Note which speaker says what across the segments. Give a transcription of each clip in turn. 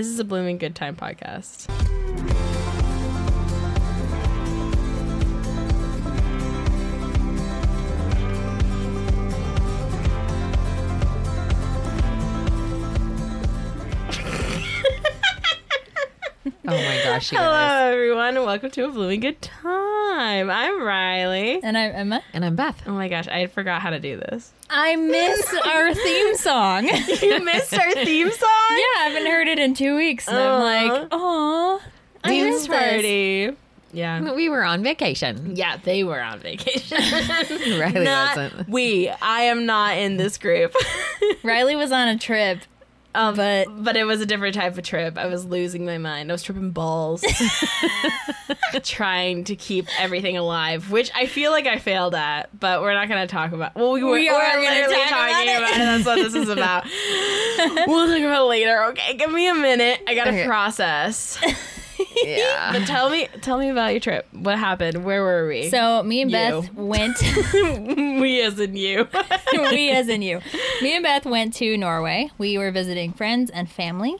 Speaker 1: This is a blooming good time podcast.
Speaker 2: Oh my gosh,
Speaker 1: Hello,
Speaker 2: guys.
Speaker 1: everyone, and welcome to a blooming good time. I'm Riley.
Speaker 3: And I'm Emma.
Speaker 2: And I'm Beth.
Speaker 1: Oh my gosh, I forgot how to do this.
Speaker 3: I miss our theme song. yeah,
Speaker 1: You missed our theme song?
Speaker 3: Yeah, I haven't heard it in two weeks. And I'm like, oh, I
Speaker 1: Dance
Speaker 3: miss this.
Speaker 1: party. Yeah.
Speaker 2: We were on vacation.
Speaker 1: Yeah, they were on vacation.
Speaker 2: Riley
Speaker 1: not
Speaker 2: wasn't.
Speaker 1: we. I am not in this group.
Speaker 3: Riley was on a trip,
Speaker 1: Um,
Speaker 3: but
Speaker 1: but it was a different type of trip. I was losing my mind. I was tripping balls, trying to keep everything alive, which I feel like I failed at. But we're not going to talk about. Well, we were,
Speaker 3: We are
Speaker 1: we're literally
Speaker 3: talk
Speaker 1: talking
Speaker 3: about
Speaker 1: about
Speaker 3: it.
Speaker 1: That's what this is about. we'll talk about it later. Okay, give me a minute. I got to
Speaker 2: Okay.
Speaker 1: process.
Speaker 2: Yeah.
Speaker 1: But tell me, tell me about your trip. What happened? Where were we?
Speaker 3: so me and
Speaker 1: You.
Speaker 3: Beth went.
Speaker 1: we as in you.
Speaker 3: we as in you. Me and Beth went to Norway. We were visiting friends and family,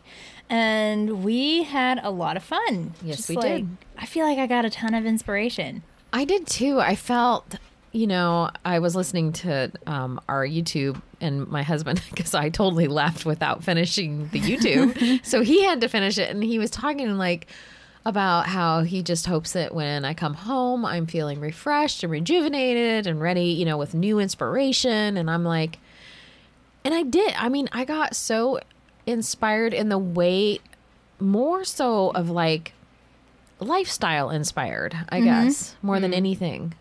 Speaker 3: and we had a lot of fun.
Speaker 2: Yes, we
Speaker 3: like,
Speaker 2: did.
Speaker 3: I feel like I got a ton of inspiration.
Speaker 2: I did too. I felt, you know, I was listening to um, our YouTube and my husband, because I totally left without finishing the YouTube. so he had to finish it. And he was talking like about how he just hopes that when I come home, I'm feeling refreshed and rejuvenated and ready, you know, with new inspiration. And I'm like, and I did. I mean, I got so inspired in the way more so of like lifestyle inspired, I mm-hmm. guess, more than mm-hmm. anything.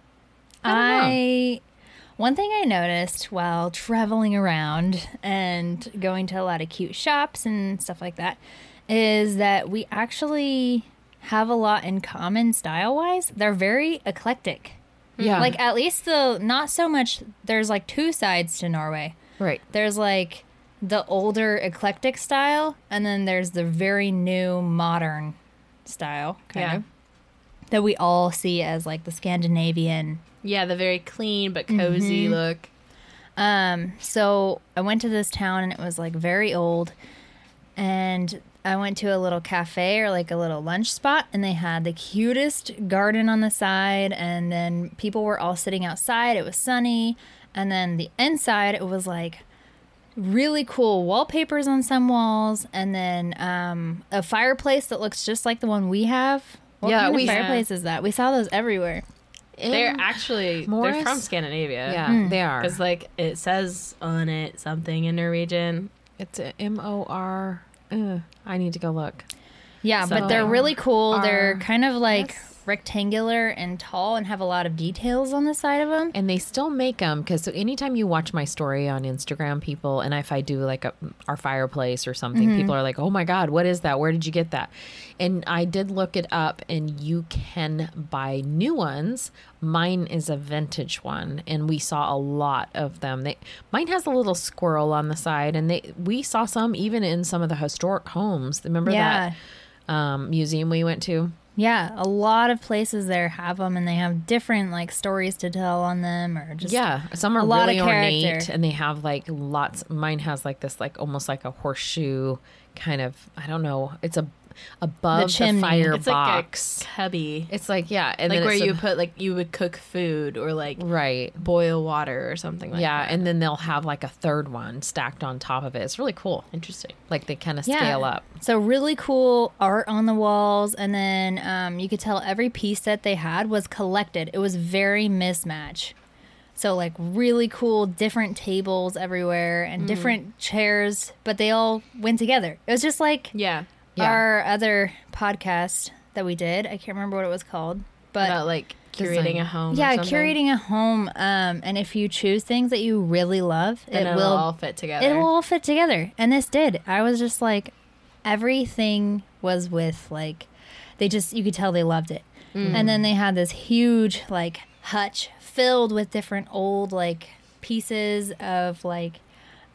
Speaker 2: I.
Speaker 3: I one thing I noticed while traveling around and going to a lot of cute shops and stuff like that is that we actually have a lot in common style wise. They're very eclectic.
Speaker 2: Yeah.
Speaker 3: Like at least the not so much there's like two sides to Norway.
Speaker 2: right.
Speaker 3: There's like the older eclectic style and then there's the very new modern style kind
Speaker 1: Yeah.
Speaker 3: of that we all see as like the Scandinavian
Speaker 1: yeah, the very clean but cozy look.
Speaker 3: Um, so I went to this town and it was like very old. And I went to a little cafe or like a little lunch spot and they had the cutest garden on the side. And then people were all sitting outside. It was sunny. And then the inside, it was like really cool wallpapers on some walls. And then um, a fireplace that looks just like the one we have. What
Speaker 2: Yeah,
Speaker 3: kind
Speaker 2: we-
Speaker 3: of fireplace is that? We saw those everywhere.
Speaker 1: They're actually
Speaker 2: Morris?
Speaker 1: they're from Scandinavia.
Speaker 2: yeah, they are.
Speaker 1: Because like it says on it something in Norwegian.
Speaker 2: It's a M O R. uh, need to go look.
Speaker 3: Yeah, but they're really cool. they're
Speaker 2: Are-
Speaker 3: kind of like
Speaker 2: Yes.
Speaker 3: Rectangular and tall and have a lot of details on the side of them.
Speaker 2: And they still make them because so anytime you watch my story on Instagram, people and if I do like a, our fireplace or something, people are like, "Oh my god, what is that? Where did you get that?" And I did look it up, and you can buy new ones. Mine is a vintage one, and we saw a lot of them. They mine has a little squirrel on the side, and they we saw some even in some of the historic homes. Remember
Speaker 3: Yeah.
Speaker 2: that um, museum we went to?
Speaker 3: Yeah, a lot of places there have them and they have different like stories to tell on them or just
Speaker 2: Yeah, some are
Speaker 3: a lot
Speaker 2: really
Speaker 3: of
Speaker 2: ornate,
Speaker 3: character.
Speaker 2: and they have like lots. Mine has like this, like almost like a horseshoe kind of. I don't know. It's a above the,
Speaker 3: chimney.
Speaker 2: fire
Speaker 1: It's
Speaker 2: box.
Speaker 1: like a cubby.
Speaker 2: it's like yeah, and
Speaker 1: like
Speaker 2: then
Speaker 1: where
Speaker 2: it's a-
Speaker 1: you put like you would cook food or like
Speaker 2: right.
Speaker 1: boil water or something like
Speaker 2: yeah,
Speaker 1: that.
Speaker 2: and then they'll have like a third one stacked on top of it. It's really cool.
Speaker 1: interesting.
Speaker 2: Like they kind of
Speaker 3: Yeah.
Speaker 2: scale up.
Speaker 3: So really cool art on the walls, and then um, you could tell every piece that they had was collected. It was very mismatch. So like really cool, different tables everywhere and different chairs, but they all went together. It was just like
Speaker 1: Yeah.
Speaker 2: Yeah.
Speaker 3: our other podcast that we did. I can't remember what it was called, but
Speaker 1: About like curating
Speaker 2: Design.
Speaker 1: a home.
Speaker 3: yeah, curating a home. Um, and if you choose things that you really love,
Speaker 1: Then
Speaker 3: it will
Speaker 1: all fit together.
Speaker 3: it will all fit together and this did i was just like everything was with like they just you could tell they loved it and then they had this huge like hutch filled with different old like pieces of like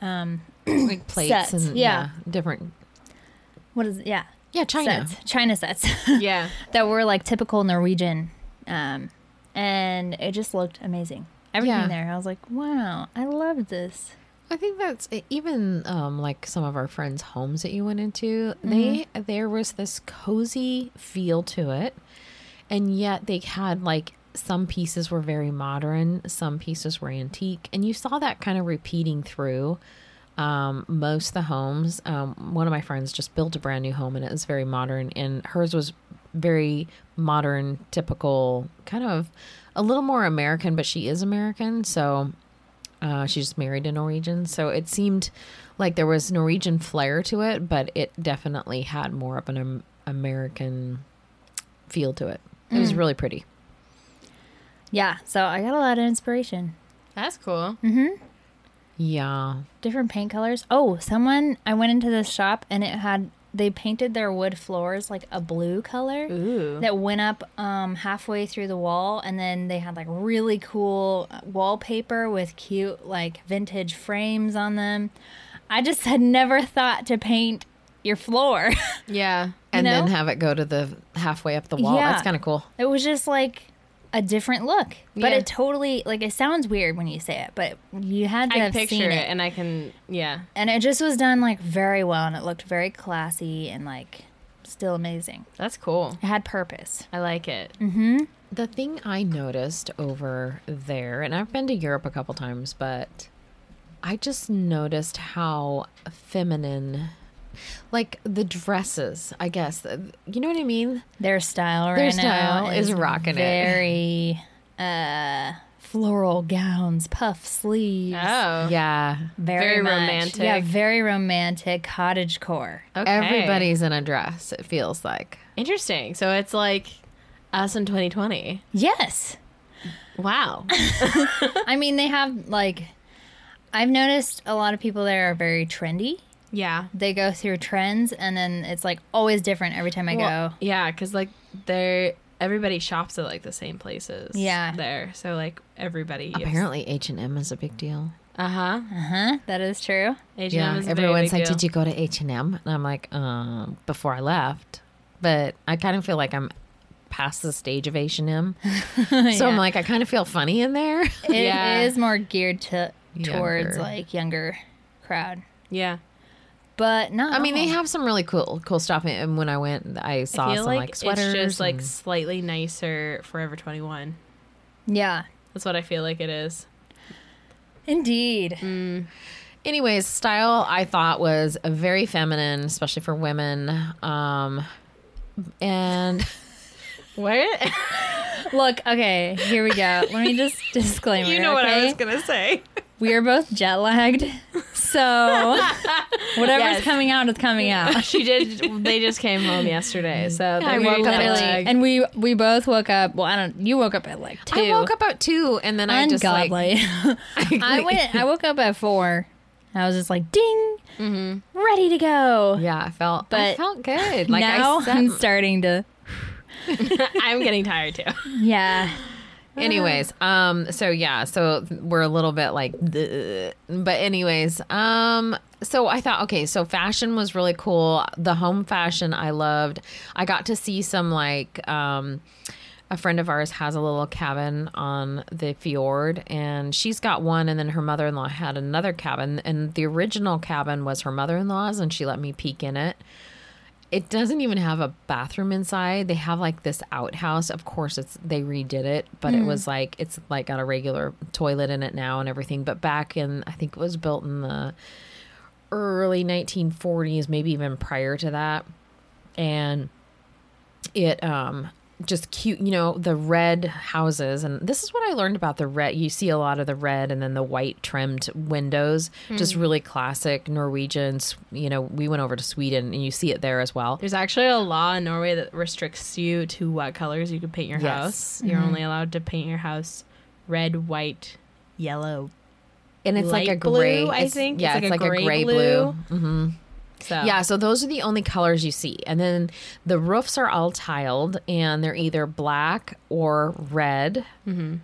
Speaker 3: um
Speaker 2: like plates
Speaker 3: Sets,
Speaker 2: and
Speaker 3: yeah.
Speaker 2: different.
Speaker 3: What is it yeah
Speaker 2: Yeah, China.
Speaker 3: sets china sets
Speaker 1: yeah.
Speaker 3: that were like typical norwegian um and it just looked amazing everything
Speaker 2: Yeah.
Speaker 3: there i was like wow i love this
Speaker 2: I think that's even um, like some of our friends' homes that you went into. They there was this cozy feel to it, and yet they had like some pieces were very modern, some pieces were antique, and you saw that kind of repeating through um, most of the homes. Um, one of my friends just built a brand new home, and it was very modern, and hers was very modern, typical, kind of a little more American, but she is American, so uh, she just married a Norwegian, so it seemed like there was Norwegian flair to it, but it definitely had more of an um, American feel to it. It was really pretty.
Speaker 3: Yeah, so I got a lot of inspiration.
Speaker 1: That's cool.
Speaker 2: Yeah.
Speaker 3: Different paint colors. Oh, someone I went into this shop and it had they painted their wood floors like a blue color
Speaker 1: Ooh.
Speaker 3: that went up um, halfway through the wall, and then they had like really cool wallpaper with cute like vintage frames on them. I just had never thought to paint your floor.
Speaker 1: Yeah.
Speaker 2: And then have it go to the halfway up the wall.
Speaker 3: Yeah.
Speaker 2: That's kind of cool.
Speaker 3: it was just like a different look, but
Speaker 1: Yeah.
Speaker 3: it totally like it sounds weird when you say it, but you had to
Speaker 1: I
Speaker 3: have
Speaker 1: picture
Speaker 3: seen
Speaker 1: it,
Speaker 3: it,
Speaker 1: and I can, yeah.
Speaker 3: and it just was done like very well, and it looked very classy and like still amazing.
Speaker 1: That's cool.
Speaker 3: It had purpose.
Speaker 1: I like it. Mhm.
Speaker 2: The thing I noticed over there, and I've been to Europe a couple times, but I just noticed how feminine, like the dresses, I guess. You know what I mean?
Speaker 3: Their style right
Speaker 2: Their
Speaker 3: now
Speaker 2: style is rocking it.
Speaker 3: very, uh, floral gowns, puff sleeves.
Speaker 1: Oh.
Speaker 2: Yeah.
Speaker 3: Very,
Speaker 1: Very romantic.
Speaker 3: Yeah, very romantic cottage core.
Speaker 1: Okay.
Speaker 2: Everybody's in a dress, it feels like.
Speaker 1: Interesting. So it's like us in 2020.
Speaker 3: Yes.
Speaker 1: Wow.
Speaker 3: I mean, they have like, I've noticed a lot of people there are very trendy.
Speaker 1: Yeah.
Speaker 3: They go through trends and then it's like always different every time I
Speaker 1: Well,
Speaker 3: go.
Speaker 1: Yeah, because like they're everybody shops at like the same places.
Speaker 3: Yeah.
Speaker 1: There. So like everybody.
Speaker 2: Apparently, H&M is a big deal.
Speaker 1: Uh huh.
Speaker 3: Uh huh. That is true.
Speaker 2: H&M Yeah, everyone's like, "Did you go to H and M?" And I'm like, um, "Before I left," but I kind of feel like I'm past the stage of H and M, so I'm like, I kind of feel funny in there.
Speaker 3: It is
Speaker 1: Yeah.
Speaker 3: more geared to towards
Speaker 2: Younger.
Speaker 3: like younger crowd,
Speaker 1: Yeah.
Speaker 3: But not.
Speaker 2: I mean, they have some really cool, cool stuff. And when I went, I saw
Speaker 1: I feel
Speaker 2: some
Speaker 1: like,
Speaker 2: like, sweaters.
Speaker 1: it's just like slightly nicer Forever 21.
Speaker 3: Yeah,
Speaker 1: That's what I feel like it is.
Speaker 3: indeed.
Speaker 2: anyways, style I thought was very feminine, especially for women. Um, and
Speaker 1: What?
Speaker 3: Look, okay, here we go. Let me just disclaimer.
Speaker 1: you know what I was gonna say.
Speaker 3: We are both jet lagged, so whatever's
Speaker 1: Yes.
Speaker 3: coming out is coming out.
Speaker 1: She did. They just came home yesterday, mm-hmm. so
Speaker 2: I
Speaker 1: they
Speaker 2: woke up at
Speaker 1: lagged.
Speaker 3: and we we both woke up. Well, I don't. You woke up at like two.
Speaker 2: I woke up at two, and then I just like
Speaker 3: Ungodly. I went. I woke up at four. I was just like, ding, mm-hmm. ready to go.
Speaker 2: yeah, I felt, but I
Speaker 3: But
Speaker 2: felt good. Like
Speaker 3: now
Speaker 2: I
Speaker 3: I'm
Speaker 2: set,
Speaker 3: starting to.
Speaker 1: I'm getting tired too.
Speaker 3: Yeah.
Speaker 2: Anyways, um, so yeah, so we're a little bit like, "Duh." but anyways, um, so I thought, okay, so fashion was really cool. The home fashion I loved. I got to see some like, um, a friend of ours has a little cabin on the fjord, and she's got one, and then her mother in law had another cabin, and the original cabin was her mother in law's, and she let me peek in it it doesn't even have a bathroom inside. They have like this outhouse. Of course, it's they redid it, but it was like it's like got a regular toilet in it now and everything. But back in I think it was built in the early 1940s, maybe even prior to that, and it um just cute you know the red houses and this is what i learned about the red you see a lot of the red and then the white trimmed windows just really classic norwegians you know we went over to sweden and you see it there as well
Speaker 1: There's actually a law in Norway that restricts you to what colors you can paint your
Speaker 2: Yes.
Speaker 1: house. You're only allowed to paint your house red, white, yellow.
Speaker 2: and it's like a gray
Speaker 1: blue, I think.
Speaker 2: yeah
Speaker 1: It's
Speaker 2: it's
Speaker 1: like
Speaker 2: like,
Speaker 1: a
Speaker 2: a
Speaker 1: gray
Speaker 2: gray blue, hmm
Speaker 1: So
Speaker 2: yeah so those are the only colors you see and then the roofs are all tiled and they're either black or red mm-hmm.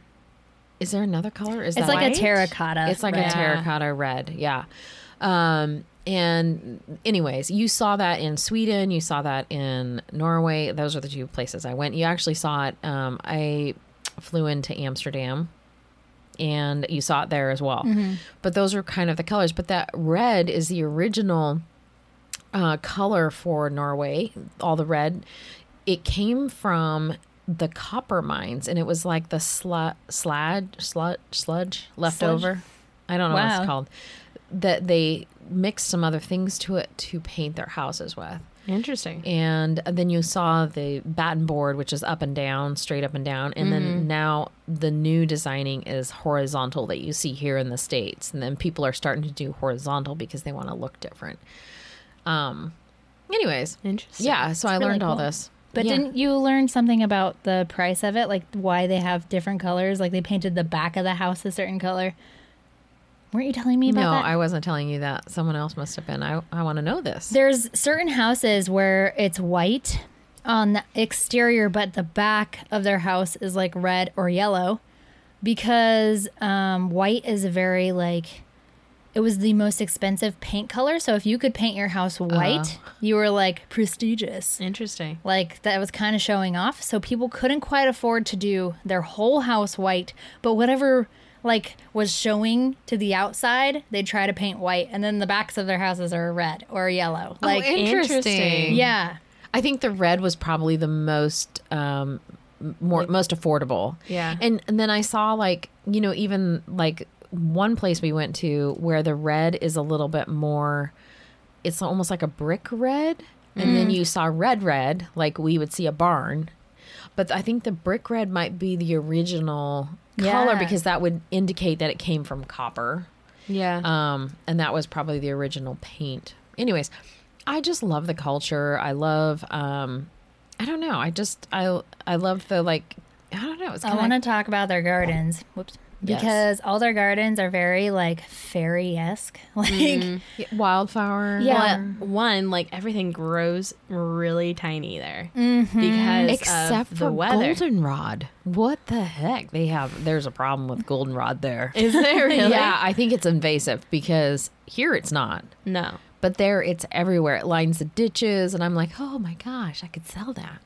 Speaker 2: is there another color is
Speaker 3: It's
Speaker 2: that
Speaker 3: like
Speaker 1: white?
Speaker 3: a terracotta.
Speaker 2: It's like
Speaker 3: red.
Speaker 2: a terracotta red. Yeah. Um, and anyways, you saw that in Sweden, you saw that in Norway. Those are the two places I went. You actually saw it. Um, I flew into Amsterdam and you saw it there as well. But those are kind of the colors. But that red is the original uh, color for Norway. All the red, it came from the copper mines, and it was like the slu- sludge, sludge, sludge left over. I don't know what it's called. That they mixed some other things to it to paint their houses with.
Speaker 1: Interesting.
Speaker 2: And then you saw the batten board, which is up and down, straight up and down. And then now the new designing is horizontal that you see here in the States. And then people are starting to do horizontal because they want to look different. Um, anyways,
Speaker 1: Interesting.
Speaker 2: yeah, so I
Speaker 3: really
Speaker 2: learned all this.
Speaker 3: But
Speaker 2: Yeah.
Speaker 3: didn't you learn something about the price of it? Like why they have different colors? Like they painted the back of the house a certain color. Weren't you telling me about
Speaker 2: No,
Speaker 3: that?
Speaker 2: I wasn't telling you that. Someone else must have been. I, I want to know this.
Speaker 3: There's certain houses where it's white on the exterior, but the back of their house is like red or yellow because um, white is a very like it was the most expensive paint color. So if you could paint your house white, you were like prestigious.
Speaker 1: Interesting.
Speaker 3: Like that was kind of showing off. So people couldn't quite afford to do their whole house white, but whatever like was showing to the outside, they'd try to paint white, and then the backs of their houses are red or yellow. Like
Speaker 2: oh, interesting.
Speaker 1: interesting.
Speaker 3: yeah.
Speaker 2: I think the red was probably the most um more most affordable.
Speaker 1: Yeah.
Speaker 2: And and then I saw like, you know, even like one place we went to where the red is a little bit more it's almost like a brick red and then you saw red red like we would see a barn. But I think the brick red might be the original color because that would indicate that it came from copper.
Speaker 1: Yeah.
Speaker 2: Um, and that was probably the original paint. Anyways, I just love the culture. I love um I don't know. I just I I love the like I don't know. It's
Speaker 3: I want to talk about their gardens. Whoops.
Speaker 2: Yes.
Speaker 3: Because all their gardens are very like fairy esque. Like
Speaker 2: wildflower.
Speaker 3: Yeah.
Speaker 1: Well, one, like everything grows really tiny there
Speaker 3: Mm-hmm.
Speaker 1: because
Speaker 2: Except
Speaker 1: of
Speaker 2: for
Speaker 1: the weather.
Speaker 2: goldenrod. What the heck? They have there's a problem with goldenrod there.
Speaker 1: Is there really?
Speaker 2: Yeah, I think it's invasive because here it's not.
Speaker 1: No.
Speaker 2: But there it's everywhere. It lines the ditches and I'm like, "Oh my gosh, I could sell that."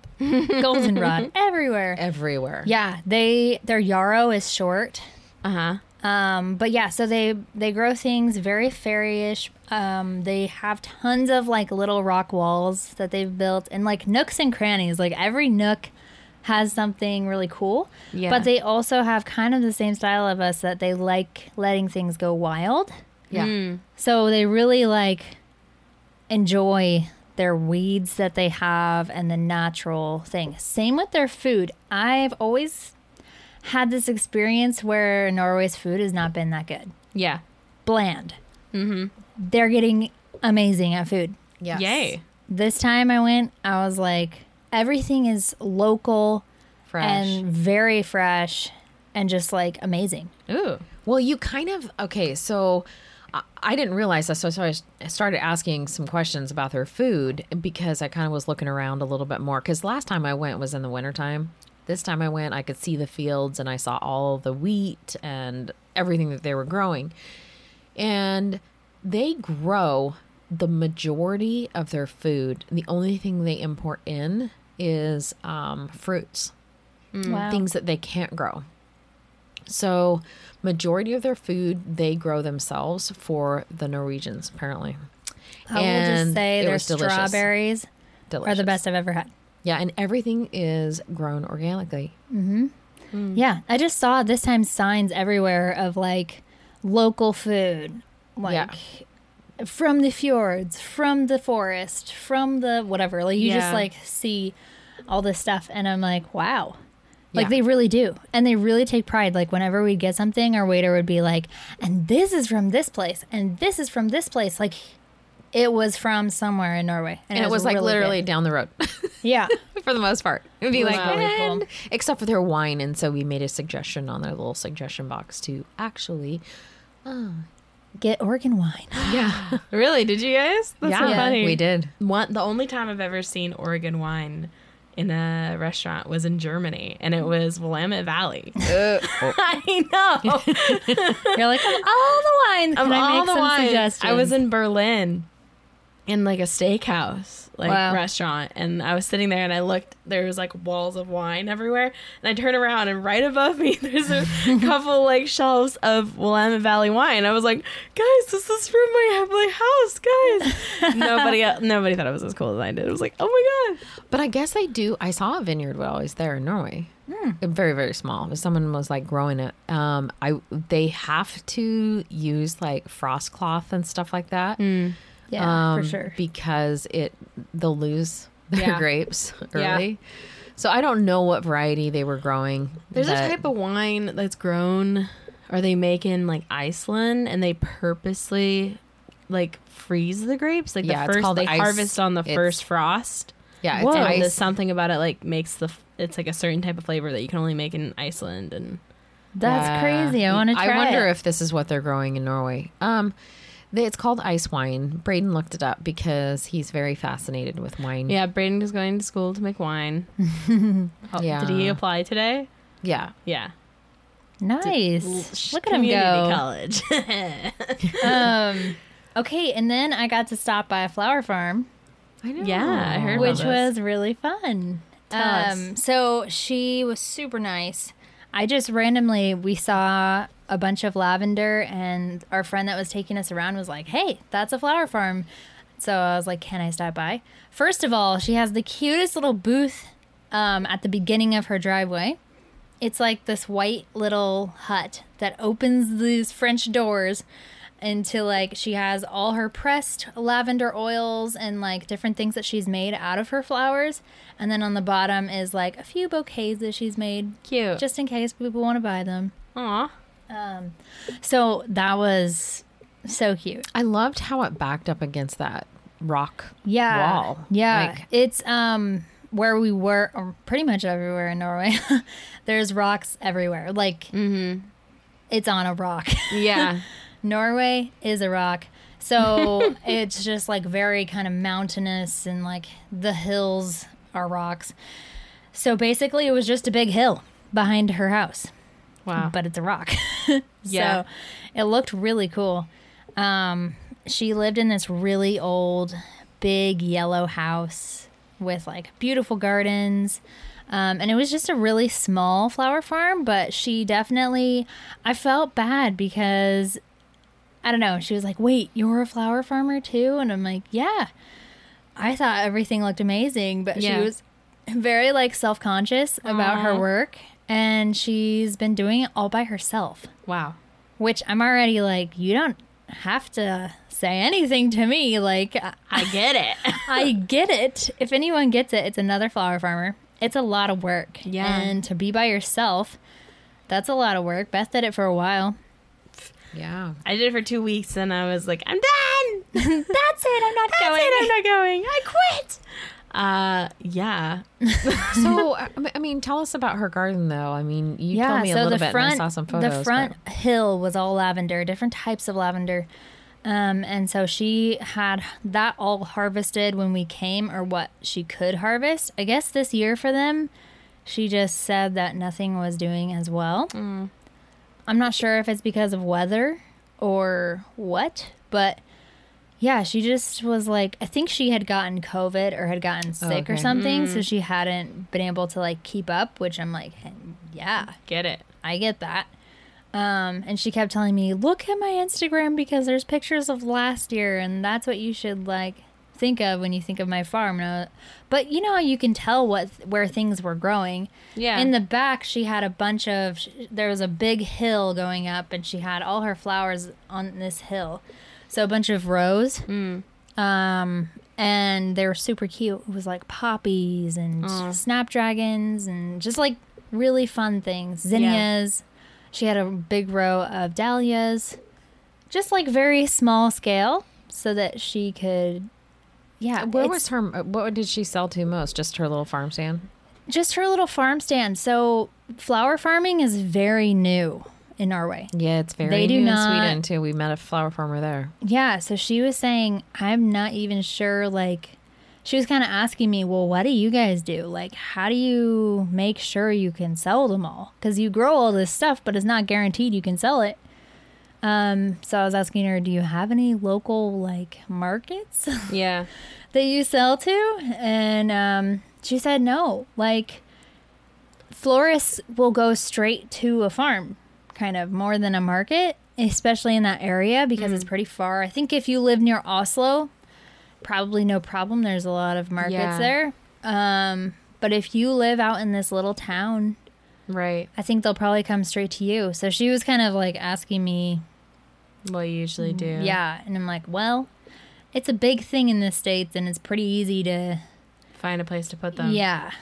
Speaker 3: goldenrod everywhere.
Speaker 2: Everywhere.
Speaker 3: Yeah, they their yarrow is short.
Speaker 1: Uh huh.
Speaker 3: Um, but yeah, so they they grow things very fairyish. Um, they have tons of like little rock walls that they've built and like nooks and crannies. Like every nook has something really cool.
Speaker 1: Yeah.
Speaker 3: But they also have kind of the same style of us that they like letting things go wild.
Speaker 2: Yeah.
Speaker 3: So they really like enjoy their weeds that they have and the natural thing. Same with their food. I've always had this experience where Norway's food has not been that good.
Speaker 1: Yeah.
Speaker 3: Bland. Mm-hmm. They're getting amazing at food.
Speaker 2: Yes.
Speaker 1: Yay.
Speaker 3: This time I went, I was like, everything is local
Speaker 2: Fresh.
Speaker 3: and very fresh and just like amazing.
Speaker 1: Ooh.
Speaker 2: Well, you kind of okay. So I, I didn't realize that, so, so I s- started asking some questions about their food because I kind of was looking around a little bit more. Because last time I went was in the wintertime. This time I went, I could see the fields and I saw all the wheat and everything that they were growing, and they grow the majority of their food. The only thing they import in is um, fruits
Speaker 3: Wow.
Speaker 2: things that they can't grow. So, majority of their food they grow themselves for the Norwegians, apparently.
Speaker 3: I will just say their
Speaker 2: was delicious.
Speaker 3: strawberries are the best I've ever had.
Speaker 2: Yeah, and everything is grown organically. Mm-hmm. Hmm.
Speaker 3: Yeah, I just saw this time signs everywhere of like local food, like
Speaker 2: Yeah.
Speaker 3: from the fjords, from the forest, from the whatever. Like you
Speaker 1: Yeah.
Speaker 3: just like see all this stuff, and I'm like, wow. Like
Speaker 2: Yeah.
Speaker 3: they really do, and they really take pride. Like whenever we'd get something, our waiter would be like, "And this is from this place, and this is from this place." Like it was from somewhere in Norway,
Speaker 2: And, it was like
Speaker 3: really
Speaker 2: literally
Speaker 3: good.
Speaker 2: down the road
Speaker 3: yeah.
Speaker 2: for the most part. It would be like,
Speaker 3: really cool.
Speaker 2: "And-" except for their wine. And so we made a suggestion on their little suggestion box to actually, uh,
Speaker 3: Get Oregon wine.
Speaker 2: yeah,
Speaker 1: Really? Did you guys? That's so
Speaker 2: yeah,
Speaker 1: funny.
Speaker 2: we did.
Speaker 1: One, the only time I've ever seen Oregon wine in a restaurant was in Germany, and it was Willamette Valley. Uh, oh. I know.
Speaker 3: You're like, of all the wines,
Speaker 1: of
Speaker 3: can I
Speaker 1: all
Speaker 3: make
Speaker 1: the
Speaker 3: some
Speaker 1: wines,
Speaker 3: suggestions?
Speaker 1: I was in Berlin, in like a steakhouse like
Speaker 3: Wow.
Speaker 1: restaurant and i was sitting there and i looked there was like walls of wine everywhere and i turned around and right above me there's a couple like shelves of willamette valley wine i was like guys this is from my, my house guys nobody nobody thought it was as cool as i did it was like oh my god
Speaker 2: But I guess i do. I saw a vineyard while I was there in Norway. Hmm. Uh, very very small. Someone was like growing it. Um, I they have to use like frost cloth and stuff like that. Hmm.
Speaker 3: Yeah,
Speaker 2: um,
Speaker 3: for sure.
Speaker 2: Because it they'll lose their
Speaker 1: Yeah.
Speaker 2: grapes
Speaker 1: Yeah.
Speaker 2: So I don't know what variety they were growing.
Speaker 1: There's
Speaker 2: but-
Speaker 1: a type of wine that's grown or they make in like Iceland and they purposely like freeze the grapes. Like
Speaker 2: Yeah,
Speaker 1: the
Speaker 2: it's
Speaker 1: first
Speaker 2: called
Speaker 1: they
Speaker 2: ice-
Speaker 1: harvest on the
Speaker 2: it's-
Speaker 1: first frost.
Speaker 2: yeah,
Speaker 1: Whoa,
Speaker 2: it's
Speaker 1: and there's something about it like makes the it's like a certain type of flavor that you can only make in Iceland and
Speaker 3: That's
Speaker 2: Yeah.
Speaker 3: crazy. I want to
Speaker 2: I wonder
Speaker 3: it.
Speaker 2: if this is what they're growing in Norway. Um, they, it's called ice wine. Braden looked it up because he's very fascinated with wine.
Speaker 1: yeah, Braden is going to school to make wine. Oh,
Speaker 2: Yeah.
Speaker 1: Did he apply today?
Speaker 2: yeah.
Speaker 1: Yeah.
Speaker 3: Nice. Look at him
Speaker 1: Community
Speaker 3: go.
Speaker 1: college.
Speaker 3: Um, okay, and then I got to stop by a flower farm,
Speaker 2: I know.
Speaker 1: Yeah, I heard about
Speaker 3: which
Speaker 1: this.
Speaker 3: was really fun.
Speaker 1: Tell us.
Speaker 3: um, so she was super nice. I just randomly we saw a bunch of lavender, and our friend that was taking us around was like, "Hey, that's a flower farm." So I was like, "Can I stop by?" First of all, she has the cutest little booth um, at the beginning of her driveway. It's like this white little hut that opens these French doors into like she has all her pressed lavender oils and like different things that she's made out of her flowers. And then on the bottom is like a few bouquets that she's made
Speaker 1: Cute.
Speaker 3: just in case people want to buy them.
Speaker 1: Aw.
Speaker 3: So that was so cute.
Speaker 2: I loved how it backed up against that rock
Speaker 3: Yeah.
Speaker 2: wall.
Speaker 3: Yeah.
Speaker 2: Like,
Speaker 3: it's um where we were or pretty much everywhere in Norway. There's rocks everywhere. Like mm-hmm. it's on a rock.
Speaker 1: Yeah.
Speaker 3: Norway is a rock. So it's just like very kind of mountainous and like the hills are rocks. So basically it was just a big hill behind her house,
Speaker 1: Wow.
Speaker 3: but it's a rock.
Speaker 1: Yeah.
Speaker 3: So it looked really cool. Um, she lived in this really old, big yellow house with like beautiful gardens. Um, and it was just a really small flower farm, but she definitely, I felt bad because I don't know. She was like, "Wait, you're a flower farmer too?" And I'm like, "Yeah." I thought everything looked amazing, but
Speaker 1: Yeah.
Speaker 3: she was very like self-conscious about her work, and she's been doing it all by herself.
Speaker 1: wow.
Speaker 3: Which I'm already like, you don't have to say anything to me. Like, I-
Speaker 1: I get it.
Speaker 3: I get it. If anyone gets it, it's another flower farmer. It's a lot of work.
Speaker 1: Yeah.
Speaker 3: And to be by yourself, that's a lot of work. Beth did it for a while.
Speaker 2: yeah.
Speaker 1: I did it for two weeks and I was like, I'm done.
Speaker 3: That's it. I'm not
Speaker 1: That's
Speaker 3: going.
Speaker 1: it. I'm not going. I quit. Uh, yeah.
Speaker 2: So I I mean, tell us about her garden, though. I mean, you told me a little bit, and I saw some photos.
Speaker 3: The front hill was all lavender, different types of lavender. Um, and so she had that all harvested when we came, or what she could harvest. I guess this year for them, she just said that nothing was doing as well.
Speaker 1: Mm.
Speaker 3: I'm not sure if it's because of weather or what, but yeah, she just was like, I think she had gotten COVID or had gotten sick or
Speaker 2: okay.
Speaker 3: something, so she hadn't been able to like keep up, which I'm like, yeah,
Speaker 1: Get it.
Speaker 3: I get that. Um, and she kept telling me, look at my Instagram because there's pictures of last year, and that's what you should like think of when you think of my farm. And I- but you know, you can tell what where things were growing.
Speaker 1: Yeah.
Speaker 3: In the back, she had a bunch of. There was a big hill going up, and she had all her flowers on this hill. So a bunch of rose. Mm. Um, and they were super cute. It was like poppies and snapdragons and just like really fun things. Zinnias. She had a big row of dahlias, just like very small scale, so that she could. Yeah, uh,
Speaker 2: Where
Speaker 3: it's
Speaker 2: was her? Uh, what did she sell to most? Just her little farm stand.
Speaker 3: just her little farm stand. So flower farming is very new in Norway.
Speaker 2: Yeah, it's very
Speaker 3: They do
Speaker 2: new
Speaker 3: not-
Speaker 2: in Sweden too. We met a flower farmer there.
Speaker 3: Yeah, so she was saying, I'm not even sure, like, she was kind of asking me, well, what do you guys do? Like, how do you make sure you can sell them all? Because you grow all this stuff, but it's not guaranteed you can sell it. Um, so I was asking her, do you have any local like markets
Speaker 1: Yeah.
Speaker 3: that you sell to? And um, she said no. Like florists will go straight to a farm, kind of more than a market, especially in that area because it's pretty far. I think if you live near Oslo, probably no problem. There's a lot of markets
Speaker 2: Yeah.
Speaker 3: there. Um, but if you live out in this little town,
Speaker 2: Right.
Speaker 3: I think they'll probably come straight to you. So she was kind of like asking me,
Speaker 1: Well, you usually do.
Speaker 3: yeah. And I'm like, well, it's a big thing in the States and it's pretty easy to,
Speaker 1: Find a place to put them.
Speaker 3: yeah.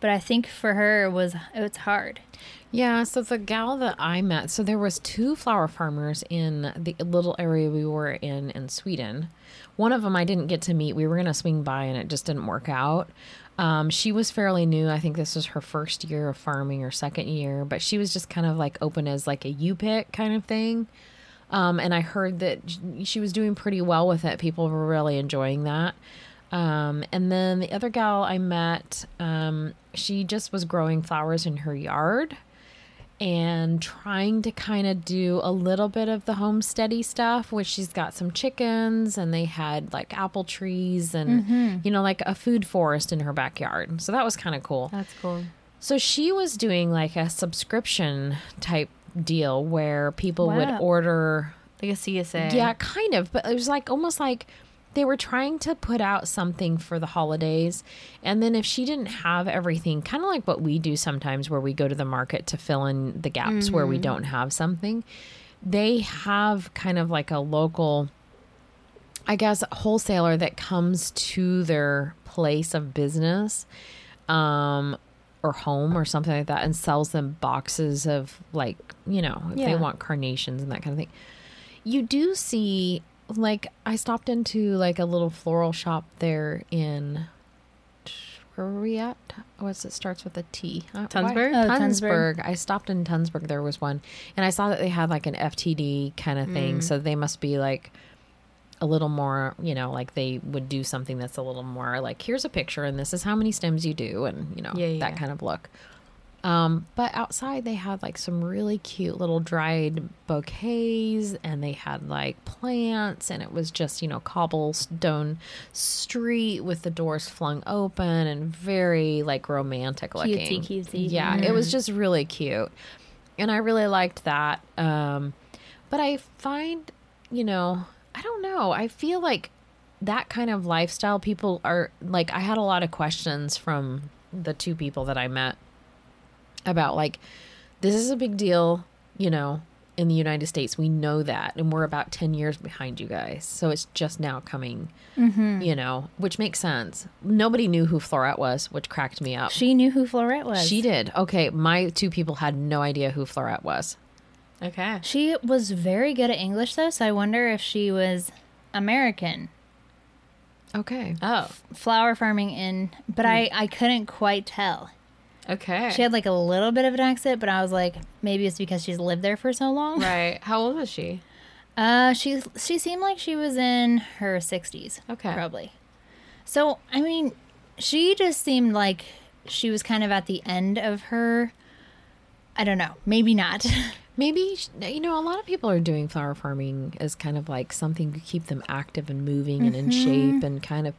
Speaker 3: But I think for her it was, it's hard.
Speaker 2: Yeah, so the gal that I met, so there was two flower farmers in the little area we were in in Sweden. One of them I didn't get to meet. We were going to swing by and it just didn't work out. Um, she was fairly new. I think this was her first year of farming or second year, but she was just kind of like open as like a U pick kind of thing. Um, and I heard that she was doing pretty well with it. People were really enjoying that. Um, and then the other gal I met, um, she just was growing flowers in her yard and trying to kind of do a little bit of the homesteady stuff, which she's got some chickens and they had like apple trees and, mm-hmm. you know, like a food forest in her backyard. So that was kind of cool.
Speaker 1: That's cool.
Speaker 2: So she was doing like a subscription type deal where people would order
Speaker 1: Like a CSA.
Speaker 2: yeah, kind of, but it was like almost like they were trying to put out something for the holidays. And then if she didn't have everything, kind of like what we do sometimes where we go to the market to fill in the gaps where we don't have something, they have kind of like a local I guess wholesaler that comes to their place of business um or home or something like that and sells them boxes of like, you know, if they want carnations and that kind of thing. You do see like I stopped into like a little floral shop there in where were we at? What's it starts with a T? Uh, why-
Speaker 1: Tunsberg?
Speaker 3: Oh,
Speaker 2: Tunsberg.
Speaker 3: Tunsberg.
Speaker 2: I stopped in Tunsberg. There was one, and I saw that they had like an FTD kind of thing. So they must be like a little more, you know, like they would do something that's a little more like here's a picture and this is how many stems you do, and you know
Speaker 1: Yeah, yeah,
Speaker 2: that kind of look. Um, but outside they had like some really cute little dried bouquets and they had like plants and it was just, you know, cobblestone street with the doors flung open and very like romantic looking.
Speaker 3: Cutesy, cutesy.
Speaker 2: Yeah, it was just really cute. And I really liked that. Um, but I find, you know, I don't know. I feel like that kind of lifestyle people are like I had a lot of questions from the two people that I met about like this is a big deal, you know, in the United States. We know that and we're about 10 years behind you guys. So it's just now coming, mm-hmm. you know, which makes sense. Nobody knew who Floret was, which cracked me up.
Speaker 3: She knew who Floret was.
Speaker 2: She did. Okay, my two people had no idea who Floret was.
Speaker 1: Okay.
Speaker 3: She was very good at English though, so I wonder if she was American.
Speaker 2: Okay.
Speaker 1: Oh.
Speaker 3: Flower farming in, but hmm. I I couldn't quite tell.
Speaker 1: Okay.
Speaker 3: She had like a little bit of an accent, but I was like, maybe it's because she's lived there for so long.
Speaker 1: right. How old was she?
Speaker 3: Uh, she she seemed like she was in her sixties.
Speaker 1: Okay.
Speaker 3: probably. So I mean, she just seemed like she was kind of at the end of her. I don't know. Maybe not.
Speaker 2: Maybe, you know, a lot of people are doing flower farming as kind of like something to keep them active and moving and in shape and kind of,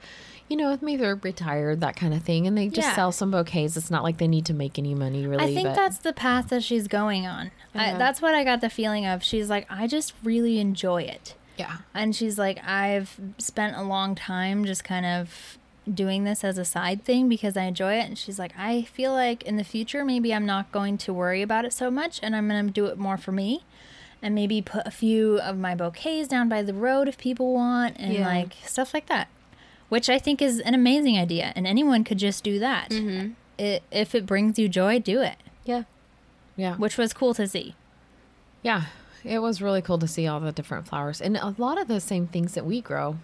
Speaker 2: you know, maybe they're retired, that kind of thing. And they just
Speaker 3: Yeah.
Speaker 2: sell some bouquets. It's not like they need to make any money, really.
Speaker 3: I think
Speaker 2: but
Speaker 3: that's the path that she's going on. I, that's what I got the feeling of. She's like, I just really enjoy it.
Speaker 2: yeah.
Speaker 3: And she's like, I've spent a long time just kind of doing this as a side thing because I enjoy it. And she's like, I feel like in the future, maybe I'm not going to worry about it so much and I'm going to do it more for me. And maybe put a few of my bouquets down by the road if people want and
Speaker 1: Yeah.
Speaker 3: like stuff like that. Which I think is an amazing idea. And anyone could just do that. Mm-hmm. It, if it brings you joy, do it.
Speaker 1: Yeah.
Speaker 2: Yeah.
Speaker 3: Which was cool to see.
Speaker 2: Yeah. It was really cool to see all the different flowers and a lot of the same things that we grow.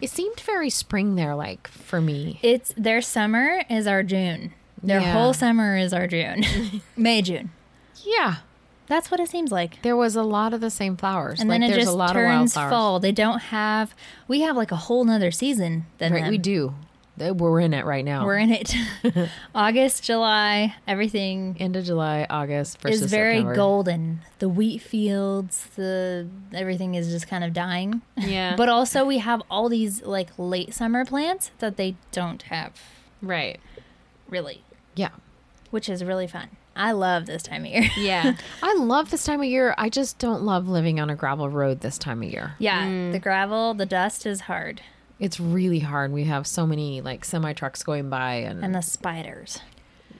Speaker 2: It seemed very spring there, like for me.
Speaker 3: It's their summer is our June. Their
Speaker 2: Yeah.
Speaker 3: whole summer is our June. May, June.
Speaker 2: Yeah.
Speaker 3: That's what it seems like.
Speaker 2: There was a lot of the same flowers.
Speaker 3: And
Speaker 2: like
Speaker 3: then it
Speaker 2: there's
Speaker 3: just
Speaker 2: a lot
Speaker 3: turns fall. They don't have. We have like a whole nother season than
Speaker 2: Right,
Speaker 3: them.
Speaker 2: we do. Uh, we're in it right now.
Speaker 3: We're in it. August, July, everything
Speaker 2: end of July, August versus
Speaker 3: is very
Speaker 2: September.
Speaker 3: golden. The wheat fields, the everything is just kind of dying.
Speaker 1: Yeah.
Speaker 3: But also we have all these like late summer plants that they don't have
Speaker 1: right.
Speaker 3: really,
Speaker 2: Yeah.
Speaker 3: which is really fun. I love this time of year.
Speaker 1: Yeah.
Speaker 2: I love this time of year. I just don't love living on a gravel road this time of year.
Speaker 3: yeah, mm. the gravel, the dust is hard,
Speaker 2: It's really hard. We have so many like semi trucks going by, and,
Speaker 3: and the spiders.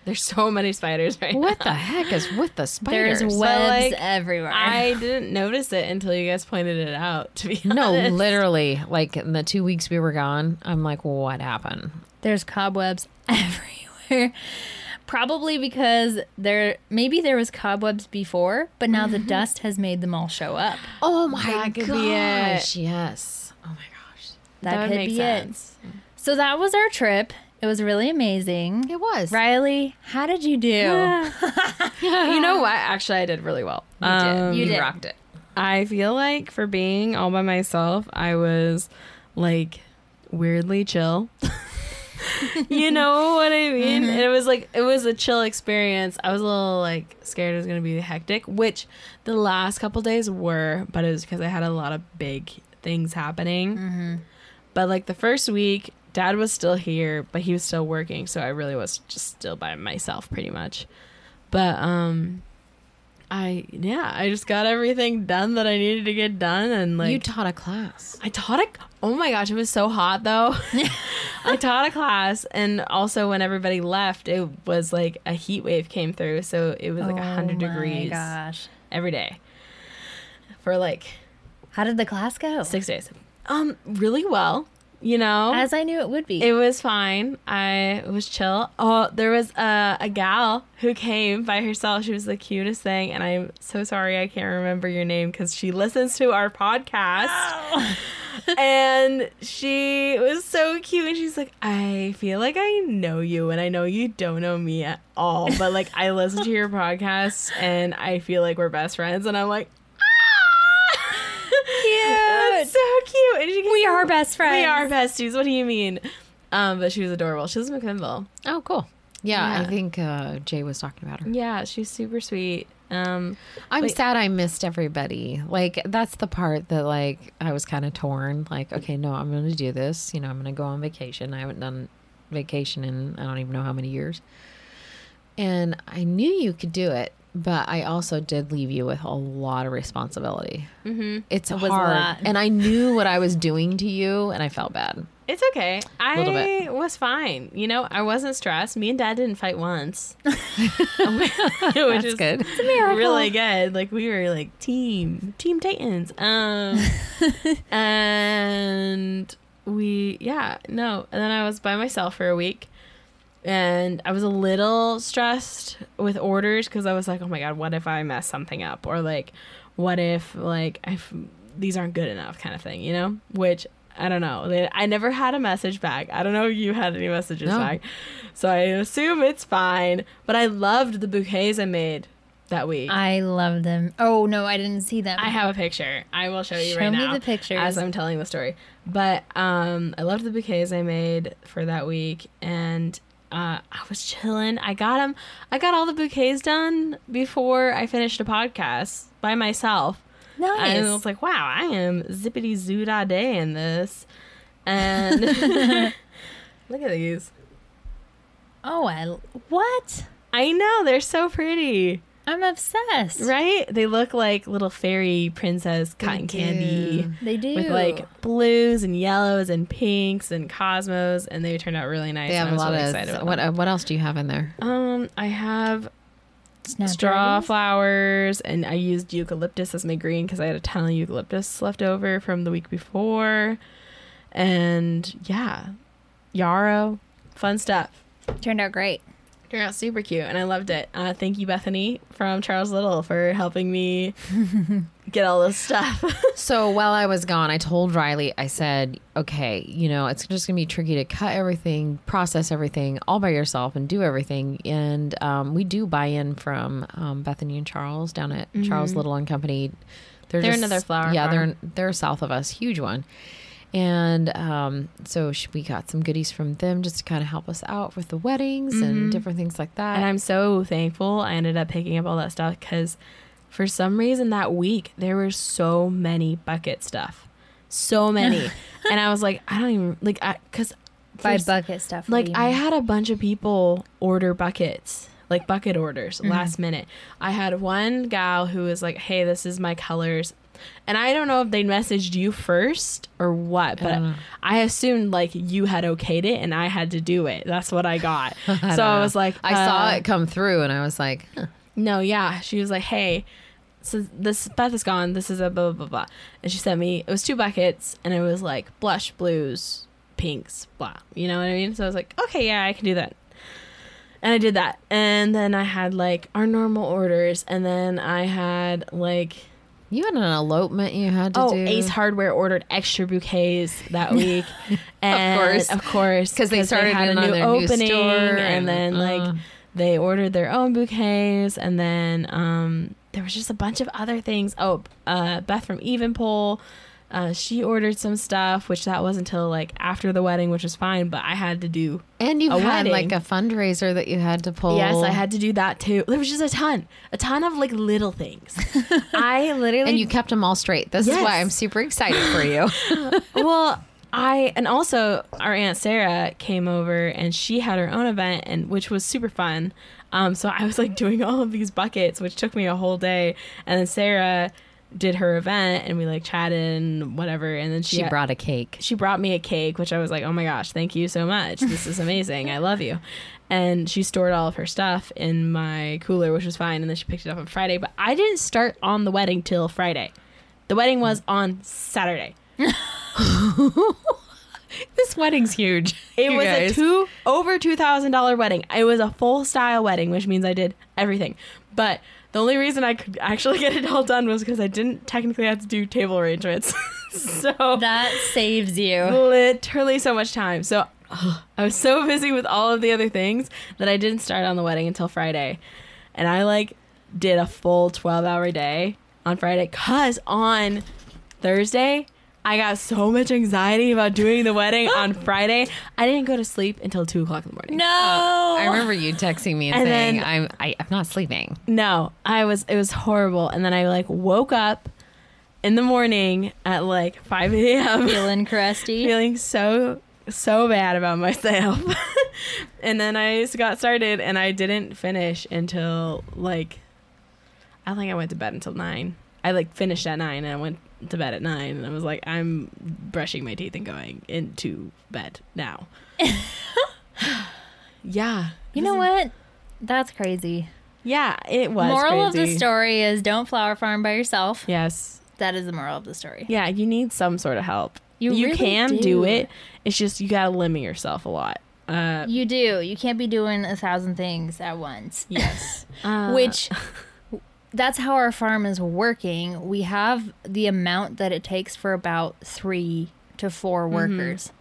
Speaker 1: There's so many spiders right
Speaker 2: what
Speaker 1: now.
Speaker 2: the heck is with the spiders?
Speaker 3: There's webs
Speaker 1: like,
Speaker 3: everywhere.
Speaker 1: I didn't notice it until you guys pointed it out. To be
Speaker 2: no,
Speaker 1: honest.
Speaker 2: literally, like in the two weeks we were gone, I'm like, what happened?
Speaker 3: There's cobwebs everywhere. Probably because there maybe there was cobwebs before, but now the dust has made them all show up.
Speaker 2: Oh my
Speaker 1: That could
Speaker 2: gosh!
Speaker 1: be it.
Speaker 2: Yes. Oh my gosh.
Speaker 3: That,
Speaker 1: would
Speaker 3: could
Speaker 1: make
Speaker 3: be
Speaker 1: sense.
Speaker 3: it. So that was our trip. It was really amazing.
Speaker 2: It was.
Speaker 3: Riley, how did you do?
Speaker 1: you know what? Actually, I did really well.
Speaker 2: You did.
Speaker 1: Um,
Speaker 3: You
Speaker 2: you
Speaker 3: did.
Speaker 2: rocked it.
Speaker 1: I feel like for being all by myself, I was like weirdly chill. you know what I mean? And it was like it was a chill experience. I was a little like scared it was gonna be hectic, which the last couple days were, but it was because I had a lot of big things happening. But like the first week, Dad was still here, but he was still working, so I really was just still by myself pretty much. But um I yeah, I just got everything done that I needed to get done and like
Speaker 2: you taught a class.
Speaker 1: I taught a oh my gosh, it was so hot though. I taught a class and also when everybody left, it was like a heat wave came through, so it was like a hundred
Speaker 3: Oh my
Speaker 1: degrees
Speaker 3: gosh.
Speaker 1: every day. For like
Speaker 3: How did the class go?
Speaker 1: six days. Um, really well. You know?
Speaker 3: As I knew it would be.
Speaker 1: It was fine. I was chill. Oh, there was a, a gal who came by herself. She was the cutest thing, and I'm so sorry I can't remember your name because she listens to our podcast. and she was so cute, and she's like, "I feel like I know you, and I know you don't know me at all, but like I listen to your podcast, and I feel like we're best friends." And I'm like, "Ah, That's so cute." And she
Speaker 3: we are best friends.
Speaker 1: we are besties. What do you mean? Um, but she was adorable. She was McMinnville.
Speaker 2: Oh, cool. Yeah,
Speaker 1: Yeah.
Speaker 2: I think uh, Jay was talking about her.
Speaker 1: Yeah, she's super sweet. Um,
Speaker 2: I'm
Speaker 1: Wait.
Speaker 2: sad I missed everybody. Like that's the part that like I was kind of torn. Like, okay, no, I'm going to do this. You know, I'm going to go on vacation. I haven't done vacation in I don't even know how many years. And I knew you could do it, but I also did leave you with a lot of responsibility.
Speaker 1: mm-hmm.
Speaker 2: It's
Speaker 3: It was
Speaker 2: hard, and I knew what I was doing to you, and I felt bad.
Speaker 1: It's okay. I was fine. You know, I wasn't stressed. Me and Dad didn't fight once, which
Speaker 2: That's
Speaker 1: is
Speaker 2: good.
Speaker 1: It's a really good. Like we were like team team Titans. Um, and we yeah no. And then I was by myself for a week. And I was a little stressed with orders because I was like, oh my God, what if I mess something up? Or like, what if like I f- these aren't good enough kind of thing, you know? Which I don't know. They, I never had a message back. I don't know if you had any messages
Speaker 2: No.
Speaker 1: back. So I assume it's fine. But I loved the bouquets I made that week. I,
Speaker 3: I love them. Oh no, I didn't see them.
Speaker 1: I have a picture. I will show you
Speaker 3: Show
Speaker 1: right now.
Speaker 3: Show me the picture
Speaker 1: as I'm telling the story. But um, I loved the bouquets I made for that week, and uh, I was chilling. I got them. I got all the bouquets done before I finished a podcast by myself.
Speaker 3: nice.
Speaker 1: And I was like, wow, I am zippity zoo da day in this. And look at these.
Speaker 3: oh, I what?
Speaker 1: I know, they're so pretty.
Speaker 3: I'm obsessed.
Speaker 1: Right? They look like little fairy princess cotton candy.
Speaker 3: They do.
Speaker 1: With like blues and yellows and pinks and cosmos, and they turned out really nice.
Speaker 2: They
Speaker 1: and
Speaker 2: have
Speaker 1: I
Speaker 2: a
Speaker 1: was
Speaker 2: lot
Speaker 1: really
Speaker 2: of
Speaker 1: excited about
Speaker 2: what.
Speaker 1: them.
Speaker 2: What else do you have in there?
Speaker 1: Um, I have straw
Speaker 3: Snapdragons?
Speaker 1: flowers, and I used eucalyptus as my green because I had a ton of eucalyptus left over from the week before, and yeah, yarrow, fun stuff.
Speaker 3: Turned out great.
Speaker 1: Turned out super cute, and I loved it. Uh, thank you, Bethany from Charles Little, for helping me get all this stuff.
Speaker 2: So while I was gone, I told Riley, I said, okay, you know, it's just going to be tricky to cut everything, process everything all by yourself and do everything. And um, we do buy in from um, Bethany and Charles down at Charles Little and Company.
Speaker 1: They're another flower
Speaker 2: Yeah,
Speaker 1: farm.
Speaker 2: they're they're south of us, huge one. And um, so sh- we got some goodies from them just to kind of help us out with the weddings and different things like that.
Speaker 1: And I'm so thankful I ended up picking up all that stuff because for some reason that week there were so many bucket stuff. So many. and I was like, I don't even like I cuz
Speaker 3: By bucket stuff.
Speaker 1: like I had a bunch of people order buckets, like bucket orders
Speaker 3: Mm-hmm.
Speaker 1: last minute. I had one gal who was like, "Hey, this is my colors." And I don't know if they messaged you first or what, but
Speaker 2: don't.
Speaker 1: I assumed like you had okayed it and I had to do it. That's what I got. so
Speaker 2: don't
Speaker 1: I was like,
Speaker 2: I saw
Speaker 1: uh,
Speaker 2: it come through and I was like, huh.
Speaker 1: no, yeah. She was like, hey, so this Beth is gone. This is a blah, blah, blah, blah. And she sent me, it was two buckets and it was like blush, blues, pinks, blah. You know what I mean? So I was like, okay, yeah, I can do that. And I did that. And then I had like our normal orders. And then I had like,
Speaker 2: you had an elopement you had to do.
Speaker 1: oh,
Speaker 2: do.
Speaker 1: Ace Hardware ordered extra bouquets that week. and of
Speaker 2: course.
Speaker 1: Of course.
Speaker 2: 'Cause they started
Speaker 1: had a new
Speaker 2: new
Speaker 1: opening.
Speaker 2: store
Speaker 1: and,
Speaker 2: and,
Speaker 1: then like
Speaker 2: uh.
Speaker 1: they ordered their own bouquets. And then um, there was just a bunch of other things. Oh, uh, Beth from Evenpole. Uh, she ordered some stuff, which that was until like after the wedding, which was fine. But I had to do
Speaker 2: And you had
Speaker 1: wedding.
Speaker 2: like a fundraiser that you had to pull.
Speaker 1: Yes, I had to do that too. There was just a ton, a ton of like little things. I literally
Speaker 2: And you kept them all straight. This is why I'm super excited for you.
Speaker 1: well, I and also our aunt Sarah came over and she had her own event and which was super fun. Um, so I was like doing all of these buckets, which took me a whole day, and then Sarah did her event and we like chatted and whatever, and then she
Speaker 2: she brought a cake.
Speaker 1: she brought me a cake, which I was like, oh my gosh, thank you so much. This is amazing. I love you. And she stored all of her stuff in my cooler, which was fine. And then she picked it up on Friday. But I didn't start on the wedding till Friday. The wedding was on Saturday.
Speaker 2: This wedding's huge.
Speaker 1: It was
Speaker 2: guys.
Speaker 1: a two over two thousand dollar wedding. It was a full style wedding, which means I did everything. But the only reason I could actually get it all done was because I didn't technically have to do table arrangements. so
Speaker 3: that saves you.
Speaker 1: literally so much time. So I was so busy with all of the other things that I didn't start on the wedding until Friday. And I like did a full 12 hour day on Friday cuz on Thursday I got so much anxiety about doing the wedding on Friday. I didn't go to sleep until two o'clock in the morning.
Speaker 3: No.
Speaker 2: Oh, I remember you texting me and,
Speaker 1: And
Speaker 2: saying,
Speaker 1: then-
Speaker 2: "I'm I, I'm not sleeping."
Speaker 1: No, I was it was horrible. And then I like woke up in the morning at like 5 a.m.
Speaker 3: Feeling crusty.
Speaker 1: feeling so so bad about myself and then i just got started and i didn't finish until like i don't think i went to bed until nine i like finished at nine and i went to bed at nine and i was like i'm brushing my teeth and going into bed now yeah
Speaker 3: You know what? That's crazy.
Speaker 1: yeah it was The
Speaker 3: moral of the story is don't flower farm by yourself.
Speaker 1: yes
Speaker 3: That is the moral of the story.
Speaker 1: yeah you need some sort of help
Speaker 3: You
Speaker 1: you
Speaker 3: really
Speaker 1: can do.
Speaker 3: do.
Speaker 1: it it's just you gotta limit yourself a lot uh
Speaker 3: You do. You can't be doing a thousand things at once.
Speaker 1: yes uh,
Speaker 3: Which that's how our farm is working. We have the amount that it takes for about three to four
Speaker 1: Mm-hmm.
Speaker 3: workers.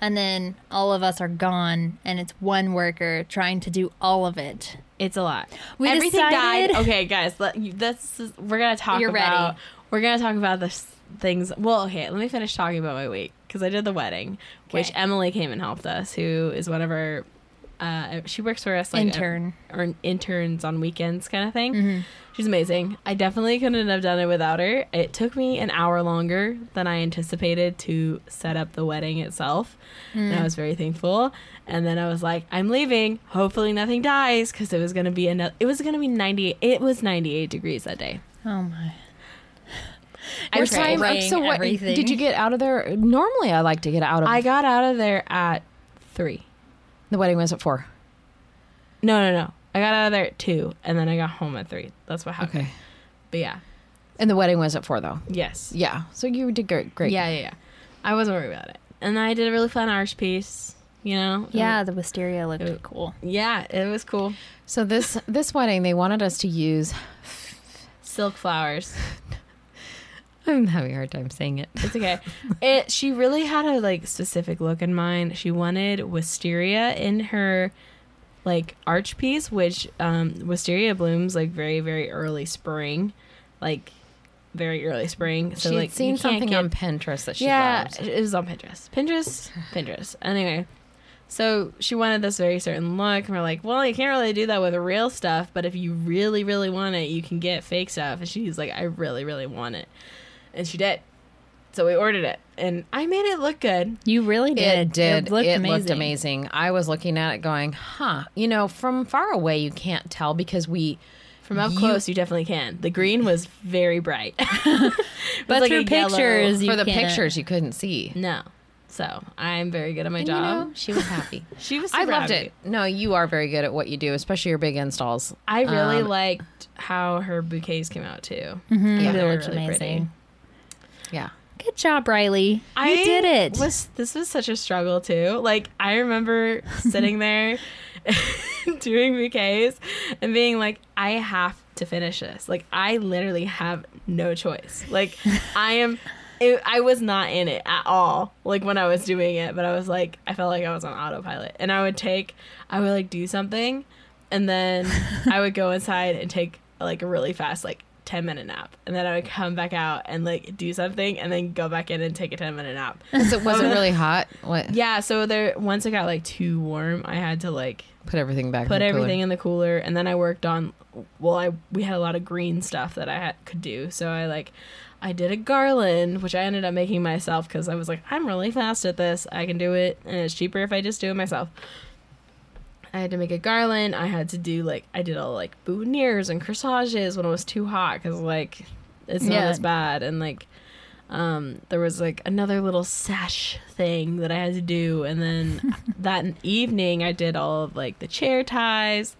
Speaker 3: And then all of us are gone and it's one worker trying to do all of it.
Speaker 1: It's a lot.
Speaker 3: We
Speaker 1: Everything
Speaker 3: decided-
Speaker 1: died. Okay, guys, let you, this is, we're gonna talk
Speaker 3: You're ready.
Speaker 1: about. We're gonna talk about the things. Well, okay, let me finish talking about my week because I did the wedding, which Emily came and helped us, who is one of our. Uh, she works for us like
Speaker 3: Intern.
Speaker 1: or interns on weekends kind of thing.
Speaker 3: Mm-hmm.
Speaker 1: She's amazing. I definitely couldn't have done it without her. It took me an hour longer than I anticipated to set up the wedding itself. And
Speaker 3: Mm.
Speaker 1: I was very thankful. And then I was like, I'm leaving. Hopefully nothing dies because it was going to be another it was going to be 98 it was 98 degrees that day.
Speaker 3: Oh my.
Speaker 1: Prayed.
Speaker 2: time?
Speaker 3: Spraying
Speaker 2: So what?
Speaker 3: everything.
Speaker 2: Did you get out of there? Normally, I like to get out of.
Speaker 1: I got out of there at 3.
Speaker 2: The wedding was at four.
Speaker 1: No, no, no. I got out of there at 2 and then I got home at 3. That's what happened.
Speaker 2: Okay,
Speaker 1: But yeah.
Speaker 2: and the wedding was at four though.
Speaker 1: Yes.
Speaker 2: Yeah, so you did great. Great.
Speaker 1: Yeah, yeah, yeah. I wasn't worried about it. And I did a really fun arch piece, you know?
Speaker 3: Yeah, the wisteria looked
Speaker 1: Uh,
Speaker 3: cool.
Speaker 1: Yeah, it was cool.
Speaker 2: So this this wedding, they wanted us to use.
Speaker 1: Silk flowers.
Speaker 2: I'm having a hard time saying it.
Speaker 1: It's okay. it she really had a like specific look in mind. She wanted wisteria in her like arch piece, which um wisteria blooms like very, very early spring. Like very early spring. So
Speaker 2: She'd
Speaker 1: like
Speaker 2: seen something
Speaker 1: get-
Speaker 2: on Pinterest that she
Speaker 1: yeah,
Speaker 2: loved.
Speaker 1: it was on Pinterest. Pinterest, Pinterest. Anyway, so she wanted this very certain look, and we're like, well, you can't really do that with real stuff, but if you really, really want it, you can get fake stuff. And she's like, I really, really want it, and she did. So we ordered it, and I made it look good.
Speaker 3: You really did.
Speaker 2: It did.
Speaker 3: It looked
Speaker 2: it
Speaker 3: amazing.
Speaker 2: looked amazing. I was looking at it going, huh. You know, from far away, you can't tell because we.
Speaker 1: From up
Speaker 2: You-
Speaker 1: close, you definitely can. The green was very bright,
Speaker 3: But
Speaker 1: like
Speaker 3: through pictures, you
Speaker 2: for the
Speaker 3: can't.
Speaker 2: pictures, you couldn't see.
Speaker 1: no. So I'm very good at my
Speaker 2: And, you
Speaker 1: job.
Speaker 2: know, she was happy.
Speaker 1: she was.
Speaker 2: I loved
Speaker 1: happy.
Speaker 2: it. No, you are very good at what you do, especially your big installs.
Speaker 1: I really
Speaker 2: Um,
Speaker 1: liked how her bouquets came out too.
Speaker 3: Mhm,
Speaker 2: Yeah.
Speaker 3: they
Speaker 1: They were
Speaker 3: looked
Speaker 1: really
Speaker 3: amazing.
Speaker 2: Yeah.
Speaker 3: Good job, Riley. You
Speaker 1: I
Speaker 3: did it.
Speaker 1: Was this was such a struggle too? Like I remember sitting there doing bouquets and being like, I have to finish this. Like I literally have no choice. Like I am. It, I was not in it at all. Like when I was doing it, but I was like, I felt like I was on autopilot. And I would take, I would like do something, and then I would go inside and take like a really fast like 10 minute nap and then i would come back out and like do something and then go back in and take a 10 minute nap
Speaker 2: it wasn't really hot. What?
Speaker 1: yeah, so there once it got like too warm, I had to like
Speaker 2: Put everything back.
Speaker 1: put
Speaker 2: in the cooler.
Speaker 1: everything in the cooler, and then I worked on. Well, I we had a lot of green stuff that I had, could do, so I like I did a garland, which I ended up making myself because I was like, I'm really fast at this. I can do it, and it's cheaper if I just do it myself. I had to make a garland. I had to do like I did all like boutonnieres and corsages when it was too hot because like it's not
Speaker 3: Yeah.
Speaker 1: as bad. And like um there was like another little sash thing that I had to do. And then that evening I did all of like the chair ties.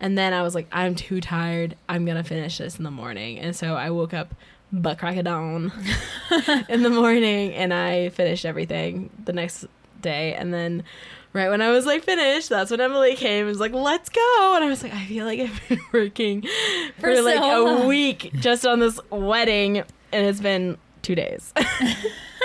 Speaker 1: And then I was like I'm too tired. I'm gonna finish this in the morning. And so I woke up butt crack of dawn in the morning and I finished everything the next day. And then right when I was like finished that's when Emily came and was like let's go and I was like I feel like I've been working for,
Speaker 3: For
Speaker 1: like
Speaker 3: so
Speaker 1: a
Speaker 3: long.
Speaker 1: week just on this wedding and it's been two days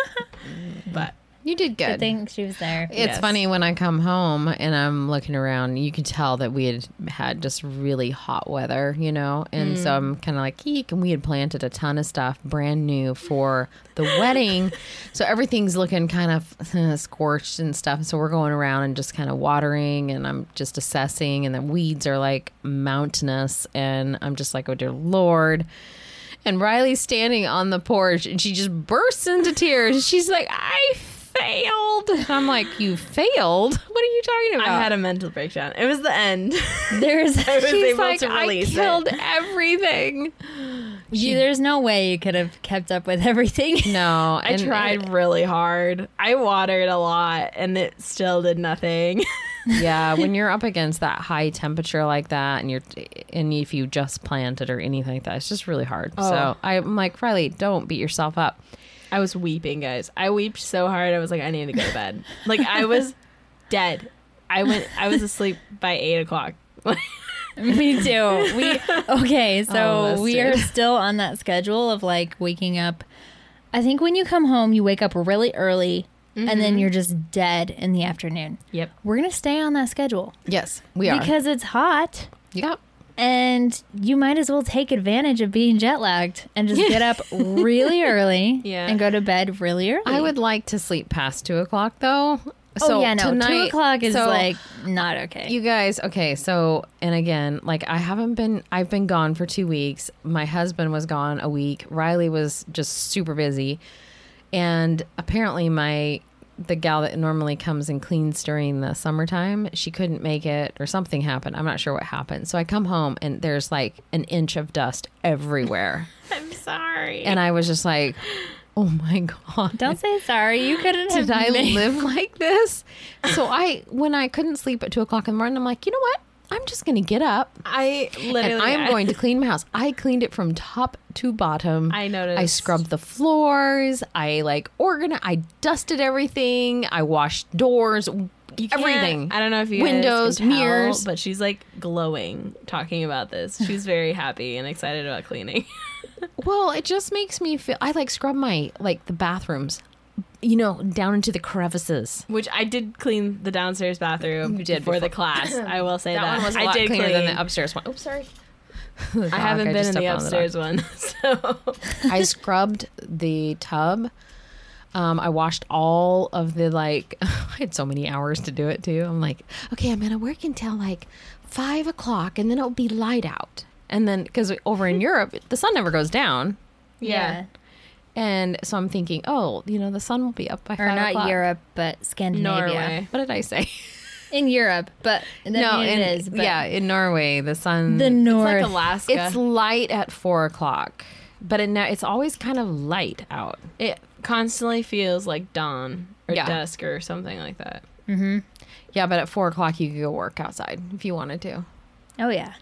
Speaker 1: but
Speaker 2: You did
Speaker 3: Good
Speaker 2: good.
Speaker 3: thing she was there.
Speaker 2: It's
Speaker 1: Yes.
Speaker 2: funny when I come home and I'm looking around, you can tell that we had had just really hot weather, you know? And so I'm kind of like, eek. And we had planted a ton of stuff brand new for the wedding. So everything's looking kind of uh, scorched and stuff. So we're going around and just kind of watering and I'm just assessing. And the weeds are like mountainous. And I'm just like, oh, dear Lord. And Riley's standing on the porch and she just bursts into tears. She's like, I failed. And I'm like, You failed? What are you talking about?
Speaker 1: I had a mental breakdown it was the end
Speaker 3: There's
Speaker 1: I was
Speaker 2: She's like,
Speaker 1: to
Speaker 2: I
Speaker 1: release it.
Speaker 2: killed everything.
Speaker 3: you, there's no way you could have kept up with everything.
Speaker 2: No,
Speaker 1: I tried really hard. I watered a lot and it still did nothing.
Speaker 2: yeah, when you're up against that high temperature like that, and you're, and if you just planted or anything like that, it's just really hard.
Speaker 1: Oh.
Speaker 2: So I'm like, Riley, don't beat yourself up.
Speaker 1: I was weeping, guys. I weeped so hard. I was like, I need to go to bed. Like I was dead. I went. I was asleep by eight o'clock.
Speaker 3: Me too. We okay, so
Speaker 1: Almost
Speaker 3: we are still on that schedule of like waking up. I think when you come home, you wake up really early, and then mm-hmm. you're just dead in the afternoon.
Speaker 1: yep.
Speaker 3: We're gonna stay on that schedule
Speaker 2: Yes, we are.
Speaker 3: because it's hot,
Speaker 2: yep.
Speaker 3: And you might as well take advantage of being jet lagged and just get up really early,
Speaker 1: Yeah.
Speaker 3: and go to bed really early.
Speaker 2: I would like to sleep past two o'clock though.
Speaker 3: Oh
Speaker 2: So
Speaker 3: yeah, no. two o'clock is
Speaker 2: so
Speaker 3: like not okay.
Speaker 2: You guys, okay, so and again, like I haven't been I've been gone for 2 weeks. My husband was gone a week. Riley was just super busy. And apparently my the gal that normally comes and cleans during the summertime, she couldn't make it or something happened. I'm not sure what happened. So I come home and there's like an inch of dust everywhere.
Speaker 1: I'm sorry.
Speaker 2: and I was just like, "Oh my god."
Speaker 3: Don't say sorry. You couldn't have.
Speaker 2: did I
Speaker 3: made-
Speaker 2: live like this? So I, when I couldn't sleep at two o'clock in the morning, I'm like, you know what? I'm just going to get up
Speaker 1: I literally.
Speaker 2: I'm going to clean my house. I cleaned it from top to bottom.
Speaker 1: I noticed.
Speaker 2: I scrubbed the floors. I like organized. I dusted everything. I washed doors. Everything.
Speaker 1: I don't know if you
Speaker 2: Windows,
Speaker 1: tell,
Speaker 2: mirrors.
Speaker 1: but she's like glowing talking about this. She's very happy and excited about cleaning.
Speaker 2: Well, it just makes me feel. I like scrub my like the bathrooms, you know, down into the crevices.
Speaker 1: Which I did clean the downstairs bathroom
Speaker 2: You did
Speaker 1: before the class. I will say
Speaker 2: That
Speaker 1: that,
Speaker 2: one was a
Speaker 1: I
Speaker 2: lot
Speaker 1: did
Speaker 2: cleaner
Speaker 1: clean.
Speaker 2: than the upstairs one. Oops, sorry. the
Speaker 1: I haven't been in the
Speaker 2: stepped on dock.
Speaker 1: upstairs one, so
Speaker 2: I scrubbed the tub. Um, I washed all of the like. I had so many hours to do it too. I'm like, okay, I'm gonna work until like five o'clock, and then it'll be light out. And then because over in Europe, the sun never goes down,
Speaker 1: yeah.
Speaker 2: And so I'm thinking, oh, you know, the sun will be up by
Speaker 3: Or
Speaker 2: five
Speaker 3: not
Speaker 2: o'clock.
Speaker 3: Europe, but Scandinavia.
Speaker 1: Norway.
Speaker 2: What did I say?
Speaker 3: In Europe, but
Speaker 2: no, in,
Speaker 3: it is. But
Speaker 2: yeah, in Norway, the sun
Speaker 3: the
Speaker 1: It's
Speaker 3: north.
Speaker 1: like Alaska.
Speaker 2: it's light at four o'clock, but it, it's always kind of light out.
Speaker 1: it constantly feels like dawn or
Speaker 2: Yeah.
Speaker 1: dusk or something like that. Mm-hmm.
Speaker 2: Yeah, but at four o'clock you could go work outside if you wanted to.
Speaker 3: Oh yeah.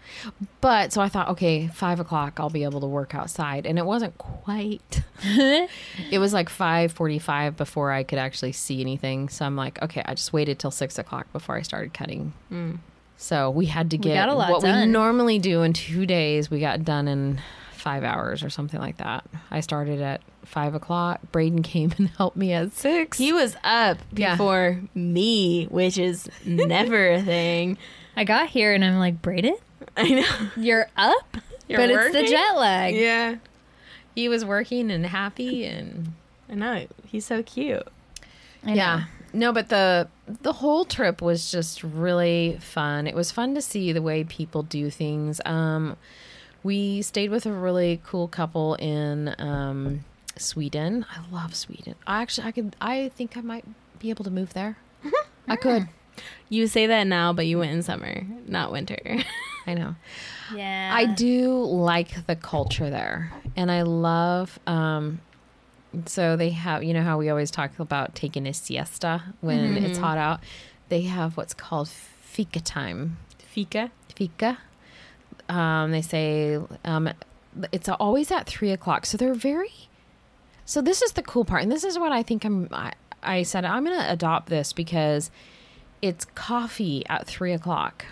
Speaker 2: But so I thought, okay, five o'clock I'll be able to work outside, and it wasn't quite. it was like five forty-five before I could actually see anything. So I'm like, okay, I just waited till six o'clock before I started cutting. Mm. So we had to get
Speaker 3: got a lot
Speaker 2: what we normally do in two days. We got done in five hours or something like that. I started at five o'clock. Braden came and helped me at six.
Speaker 1: He was up
Speaker 2: Yeah.
Speaker 1: before me, which is never a thing.
Speaker 3: I got here and I'm like, Braden,
Speaker 1: I know.
Speaker 3: you're up,
Speaker 1: You're
Speaker 3: but it's the jet lag.
Speaker 1: Yeah.
Speaker 2: he was working and happy and
Speaker 1: I know. He's so cute.
Speaker 3: I know.
Speaker 2: yeah no but the the whole trip was just really fun it was fun to see the way people do things um we stayed with a really cool couple in um sweden i love sweden i actually i could i think i might be able to move there i could
Speaker 1: You say that now, but you went in summer, not winter.
Speaker 2: i know
Speaker 3: Yeah.
Speaker 2: I do like the culture there, and I love. Um, so they have, you know, how we always talk about taking a siesta when it's hot out. They have what's called fika time.
Speaker 1: Fika.
Speaker 2: Fika. Um, they say um, it's always at three o'clock. So they're very. So this is the cool part, and this is what I think I'm. I, I said I'm going to adopt this because it's coffee at three o'clock,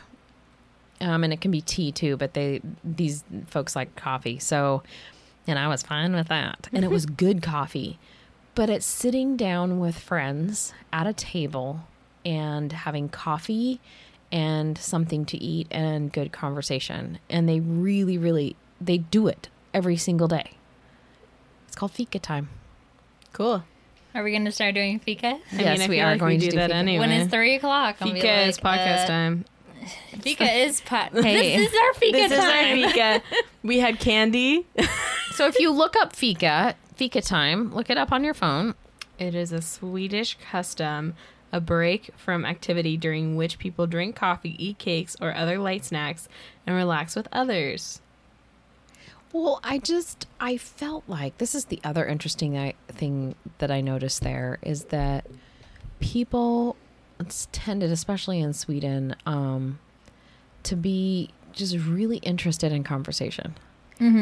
Speaker 2: um, and it can be tea too. But they these folks like coffee, so and I was fine with that, and it was good coffee. But it's sitting down with friends at a table and having coffee and something to eat and good conversation, and they really, really they do it every single day. It's called fika time.
Speaker 1: Cool.
Speaker 3: Are we going to start doing fika?
Speaker 1: I
Speaker 2: Yes,
Speaker 1: mean, I
Speaker 2: we are
Speaker 1: like
Speaker 2: going
Speaker 1: we
Speaker 2: to
Speaker 1: do
Speaker 2: do
Speaker 1: that
Speaker 2: fika.
Speaker 1: anyway.
Speaker 3: When it's three o'clock, I'll
Speaker 1: Fika
Speaker 3: like,
Speaker 1: is podcast
Speaker 3: uh,
Speaker 1: time.
Speaker 3: Fika is pot.
Speaker 2: Hey.
Speaker 3: This is our fika
Speaker 1: This is
Speaker 3: time.
Speaker 1: our fika. We had candy.
Speaker 2: So if you look up fika, fika time, look it up on your phone.
Speaker 1: It is a Swedish custom, a break from activity during which people drink coffee, eat cakes or other light snacks, and relax with others.
Speaker 2: Well, I just I felt like this is the other interesting I- thing that I noticed there is that people it's tended, especially in Sweden, um, to be just really interested in conversation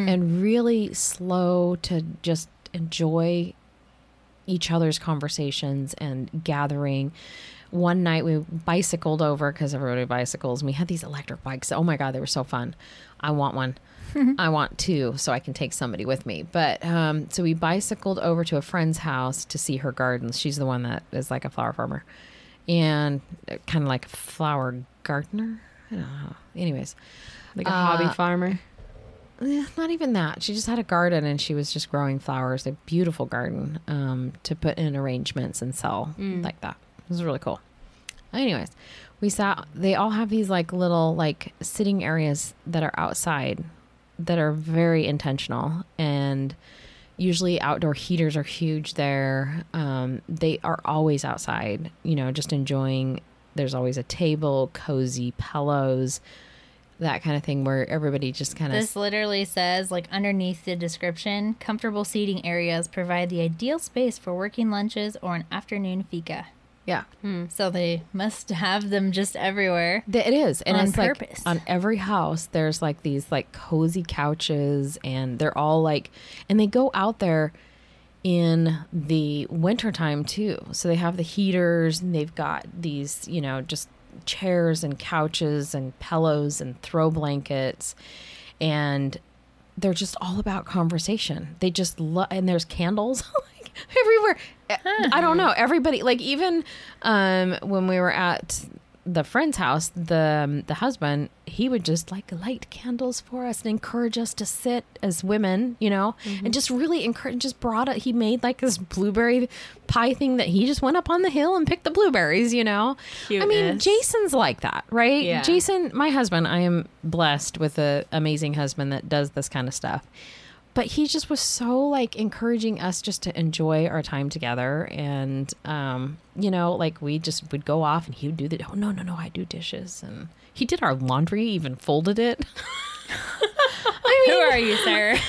Speaker 2: and really slow to just enjoy each other's conversations and gathering. One night we bicycled over because everybody bicycles. And we had these electric bikes. Oh my god, they were so fun! I want one. I want two, so I can take somebody with me. But um, so we bicycled over to a friend's house to see her gardens. She's the one that is like a flower farmer and kind of like a flower gardener. I don't know. Anyways,
Speaker 1: Like a
Speaker 2: Uh,
Speaker 1: hobby farmer.
Speaker 2: Eh, not even that. She just had a garden and she was just growing flowers. A beautiful garden um, to put in arrangements and sell like that. It was really cool. Anyways, we saw they all have these like little like sitting areas that are outside that are very intentional and usually outdoor heaters are huge there. Um, they are always outside, you know, just enjoying. There's always a table, cozy pillows, that kind of thing where everybody just kind of
Speaker 3: This literally says, like underneath the description, comfortable seating areas provide the ideal space for working lunches or an afternoon fika.
Speaker 2: Yeah. Hmm.
Speaker 3: So they must have them just everywhere.
Speaker 2: It is, and
Speaker 3: On purpose.
Speaker 2: like on every house. There's like these like cozy couches, and they're all like, and they go out there in the wintertime too. So they have the heaters, and they've got these, you know, just chairs and couches and pillows and throw blankets, and they're just all about conversation. They just love, and there's candles everywhere. I don't know. Everybody, like even um, when we were at the friend's house, the um, the husband, he would just like light candles for us and encourage us to sit as women, you know, and just really encourage. Just brought it. He made like this blueberry pie thing that he just went up on the hill and picked the blueberries, you know. I mean, Jason's like that, right?
Speaker 1: Yeah.
Speaker 2: Jason, my husband, I am blessed with an amazing husband that does this kind of stuff. But he just was so like encouraging us just to enjoy our time together. And, um, you know, like we just would go off and he would do the, oh, no, no, no, I do dishes. And he did our laundry, even folded it. I
Speaker 3: Who are you, sir?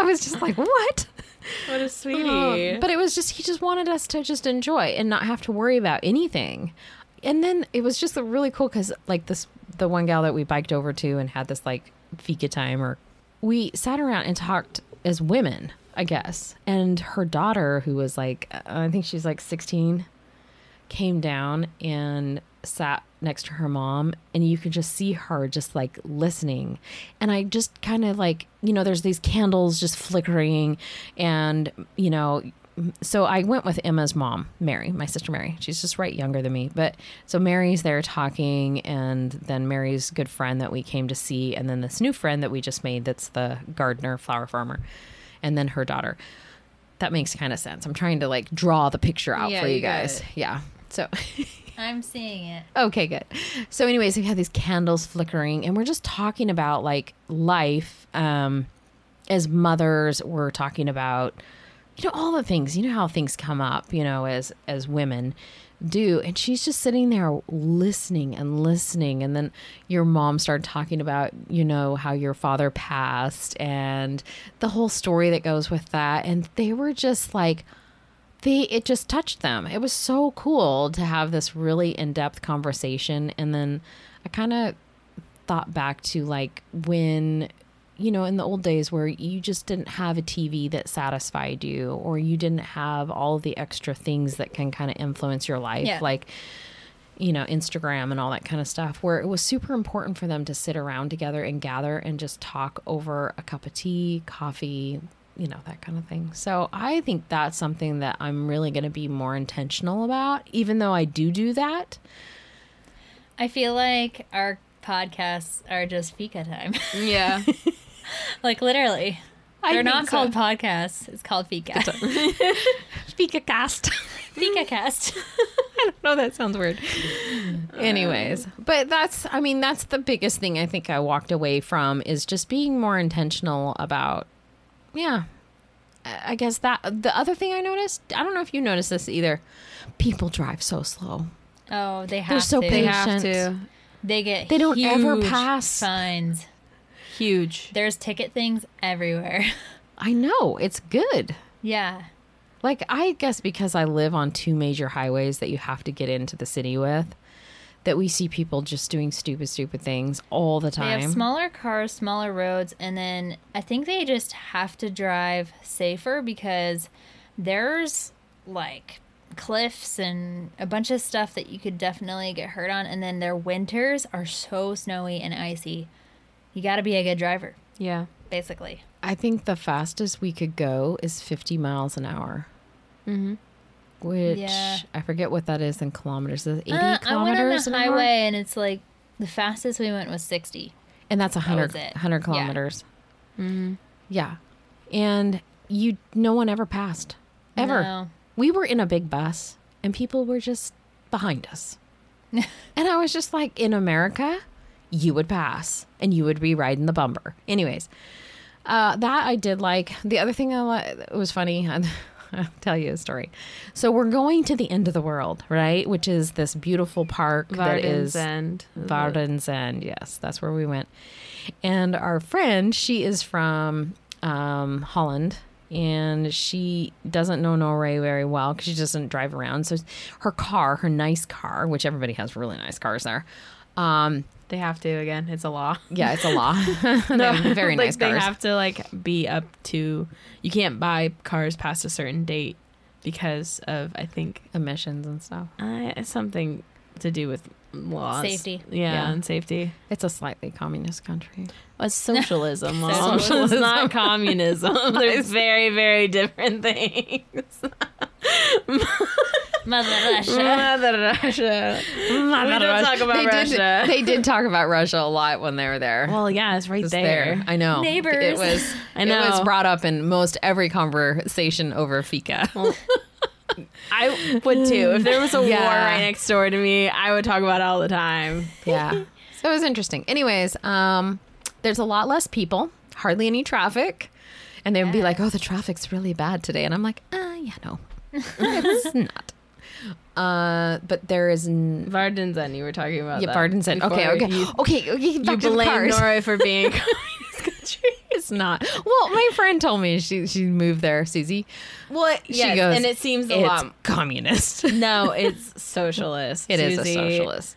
Speaker 2: I was just like, what?
Speaker 1: What a sweetie.
Speaker 2: Um, but it was just he just wanted us to just enjoy and not have to worry about anything. And then it was just really cool because like this the one gal that we biked over to and had this like fika time or we sat around and talked as women, I guess. And her daughter, who was like I think she's like sixteen, came down and sat next to her mom and you could just see her just like listening and i just kind of like you know there's these candles just flickering and you know so i went with emma's mom mary my sister mary she's just right younger than me but so mary's there talking and then mary's good friend that we came to see and then this new friend that we just made that's the gardener flower farmer and then her daughter that makes kind of sense i'm trying to like draw the picture out
Speaker 1: Yeah,
Speaker 2: for you,
Speaker 1: you
Speaker 2: guys yeah so
Speaker 3: I'm seeing it.
Speaker 2: Okay, good. So, anyways, we had these candles flickering, and we're just talking about like life um, as mothers. We're talking about you know all the things. You know how things come up. You know, as as women do, and she's just sitting there listening and listening. And then your mom started talking about you know how your father passed and the whole story that goes with that, and they were just like they it just touched them. It was so cool to have this really in-depth conversation and then I kind of thought back to like when you know in the old days where you just didn't have a TV that satisfied you or you didn't have all the extra things that can kind of influence your life
Speaker 3: Yeah.
Speaker 2: like you know Instagram and all that kind of stuff where it was super important for them to sit around together and gather and just talk over a cup of tea, coffee, you know, that kind of thing. So I think that's something that I'm really going to be more intentional about, even though I do do that.
Speaker 3: I feel like our podcasts are just fika time.
Speaker 1: yeah.
Speaker 3: like literally.
Speaker 2: I
Speaker 3: They're
Speaker 2: think
Speaker 3: not
Speaker 2: so.
Speaker 3: called podcasts. It's called fika.
Speaker 2: Fika cast.
Speaker 3: fika cast.
Speaker 2: I don't know. That sounds weird. Anyways, but that's, I mean, that's the biggest thing I think I walked away from is just being more intentional about, yeah. I I guess that the other thing I noticed, I don't know if you noticed this either. People drive so slow.
Speaker 3: Oh, they have
Speaker 2: They're so
Speaker 3: to.
Speaker 1: They
Speaker 2: patient.
Speaker 1: have to.
Speaker 3: They get
Speaker 2: They don't ever pass.
Speaker 3: fines.
Speaker 1: Huge.
Speaker 3: There's ticket things everywhere.
Speaker 2: I know it's good.
Speaker 3: yeah.
Speaker 2: Like I guess because I live on two major highways that you have to get into the city with, that we see people just doing stupid, stupid things all the
Speaker 3: They
Speaker 2: time.
Speaker 3: have smaller cars, smaller roads, and then I think they just have to drive safer because there's like cliffs and a bunch of stuff that you could definitely get hurt on. And then their winters are so snowy and icy. You got to be a good driver,
Speaker 1: Yeah.
Speaker 3: basically.
Speaker 2: I think the fastest we could go is 50 miles an hour,
Speaker 1: Mm-hmm.
Speaker 2: which
Speaker 3: Yeah.
Speaker 2: I forget what that is in kilometers. Is 80
Speaker 3: Uh, I went on
Speaker 2: kilometers
Speaker 3: the
Speaker 2: an
Speaker 3: highway
Speaker 2: hour?
Speaker 3: and it's like the fastest we went was 60.
Speaker 2: And that's 100,
Speaker 3: was it.
Speaker 2: 100
Speaker 3: Yeah.
Speaker 2: kilometers.
Speaker 1: Mm-hmm.
Speaker 2: Yeah. And you, no one ever passed. Ever.
Speaker 3: No.
Speaker 2: we were in a big bus and people were just behind us. and I was just like, in America, you would pass and you would be riding the bumper. Anyways, uh, that I did like. The other thing I li- was funny, I'll tell you a story. So we're going to the end of the world, right? Which is this beautiful park that is
Speaker 1: Varden's End.
Speaker 2: Varden's End. Yes, that's where we went. And our friend, she is from um, Holland, and she doesn't know Norway very well because she doesn't drive around. So her car, her nice car, which everybody has really nice cars there. Um,
Speaker 1: They have to again. It's a law.
Speaker 2: yeah, it's a law. They're very
Speaker 1: like
Speaker 2: nice
Speaker 1: they
Speaker 2: cars.
Speaker 1: have to like be up to. You can't buy cars past a certain date because of I think
Speaker 2: emissions and stuff.
Speaker 1: uh, it's something to do with laws,
Speaker 3: Safety.
Speaker 1: Yeah,
Speaker 2: Yeah.
Speaker 1: and safety.
Speaker 2: It's a slightly communist country.
Speaker 1: Well, it's socialism. Mom.
Speaker 3: Socialism.
Speaker 1: It's not communism. They're very, very different things.
Speaker 3: Mother Russia.
Speaker 1: Mother Russia. Mother we don't talk about
Speaker 2: they
Speaker 1: Russia.
Speaker 2: Did, they did talk about Russia a lot when they were there.
Speaker 1: well, yeah, it's right
Speaker 2: It's
Speaker 1: there.
Speaker 2: I know.
Speaker 3: Neighbors.
Speaker 2: It was.
Speaker 1: I know.
Speaker 2: It was brought up in most every conversation over fika.
Speaker 1: I would too. If there was a war right next door to me, I would talk about it all the time.
Speaker 2: yeah. So it was interesting. Anyways, um, there's a lot less people, hardly any traffic, and they would be like, "Oh, the traffic's really bad today," and I'm like, "Uh, yeah, no, it's not." Uh, but there is. N-
Speaker 1: Vardenzen, you were talking about.
Speaker 2: yeah,
Speaker 1: that
Speaker 2: Barden "Okay, okay,
Speaker 1: You,
Speaker 2: okay, okay."
Speaker 1: you
Speaker 2: Back to the
Speaker 1: blame
Speaker 2: cars.
Speaker 1: Norway for being a communist country.
Speaker 2: It's not. Well, my friend told me she she moved there, Susie.
Speaker 1: Well,
Speaker 2: She
Speaker 1: yes,
Speaker 2: goes,
Speaker 1: and it seems a
Speaker 2: It's
Speaker 1: lot.
Speaker 2: communist.
Speaker 1: No, it's socialist.
Speaker 2: It is a socialist.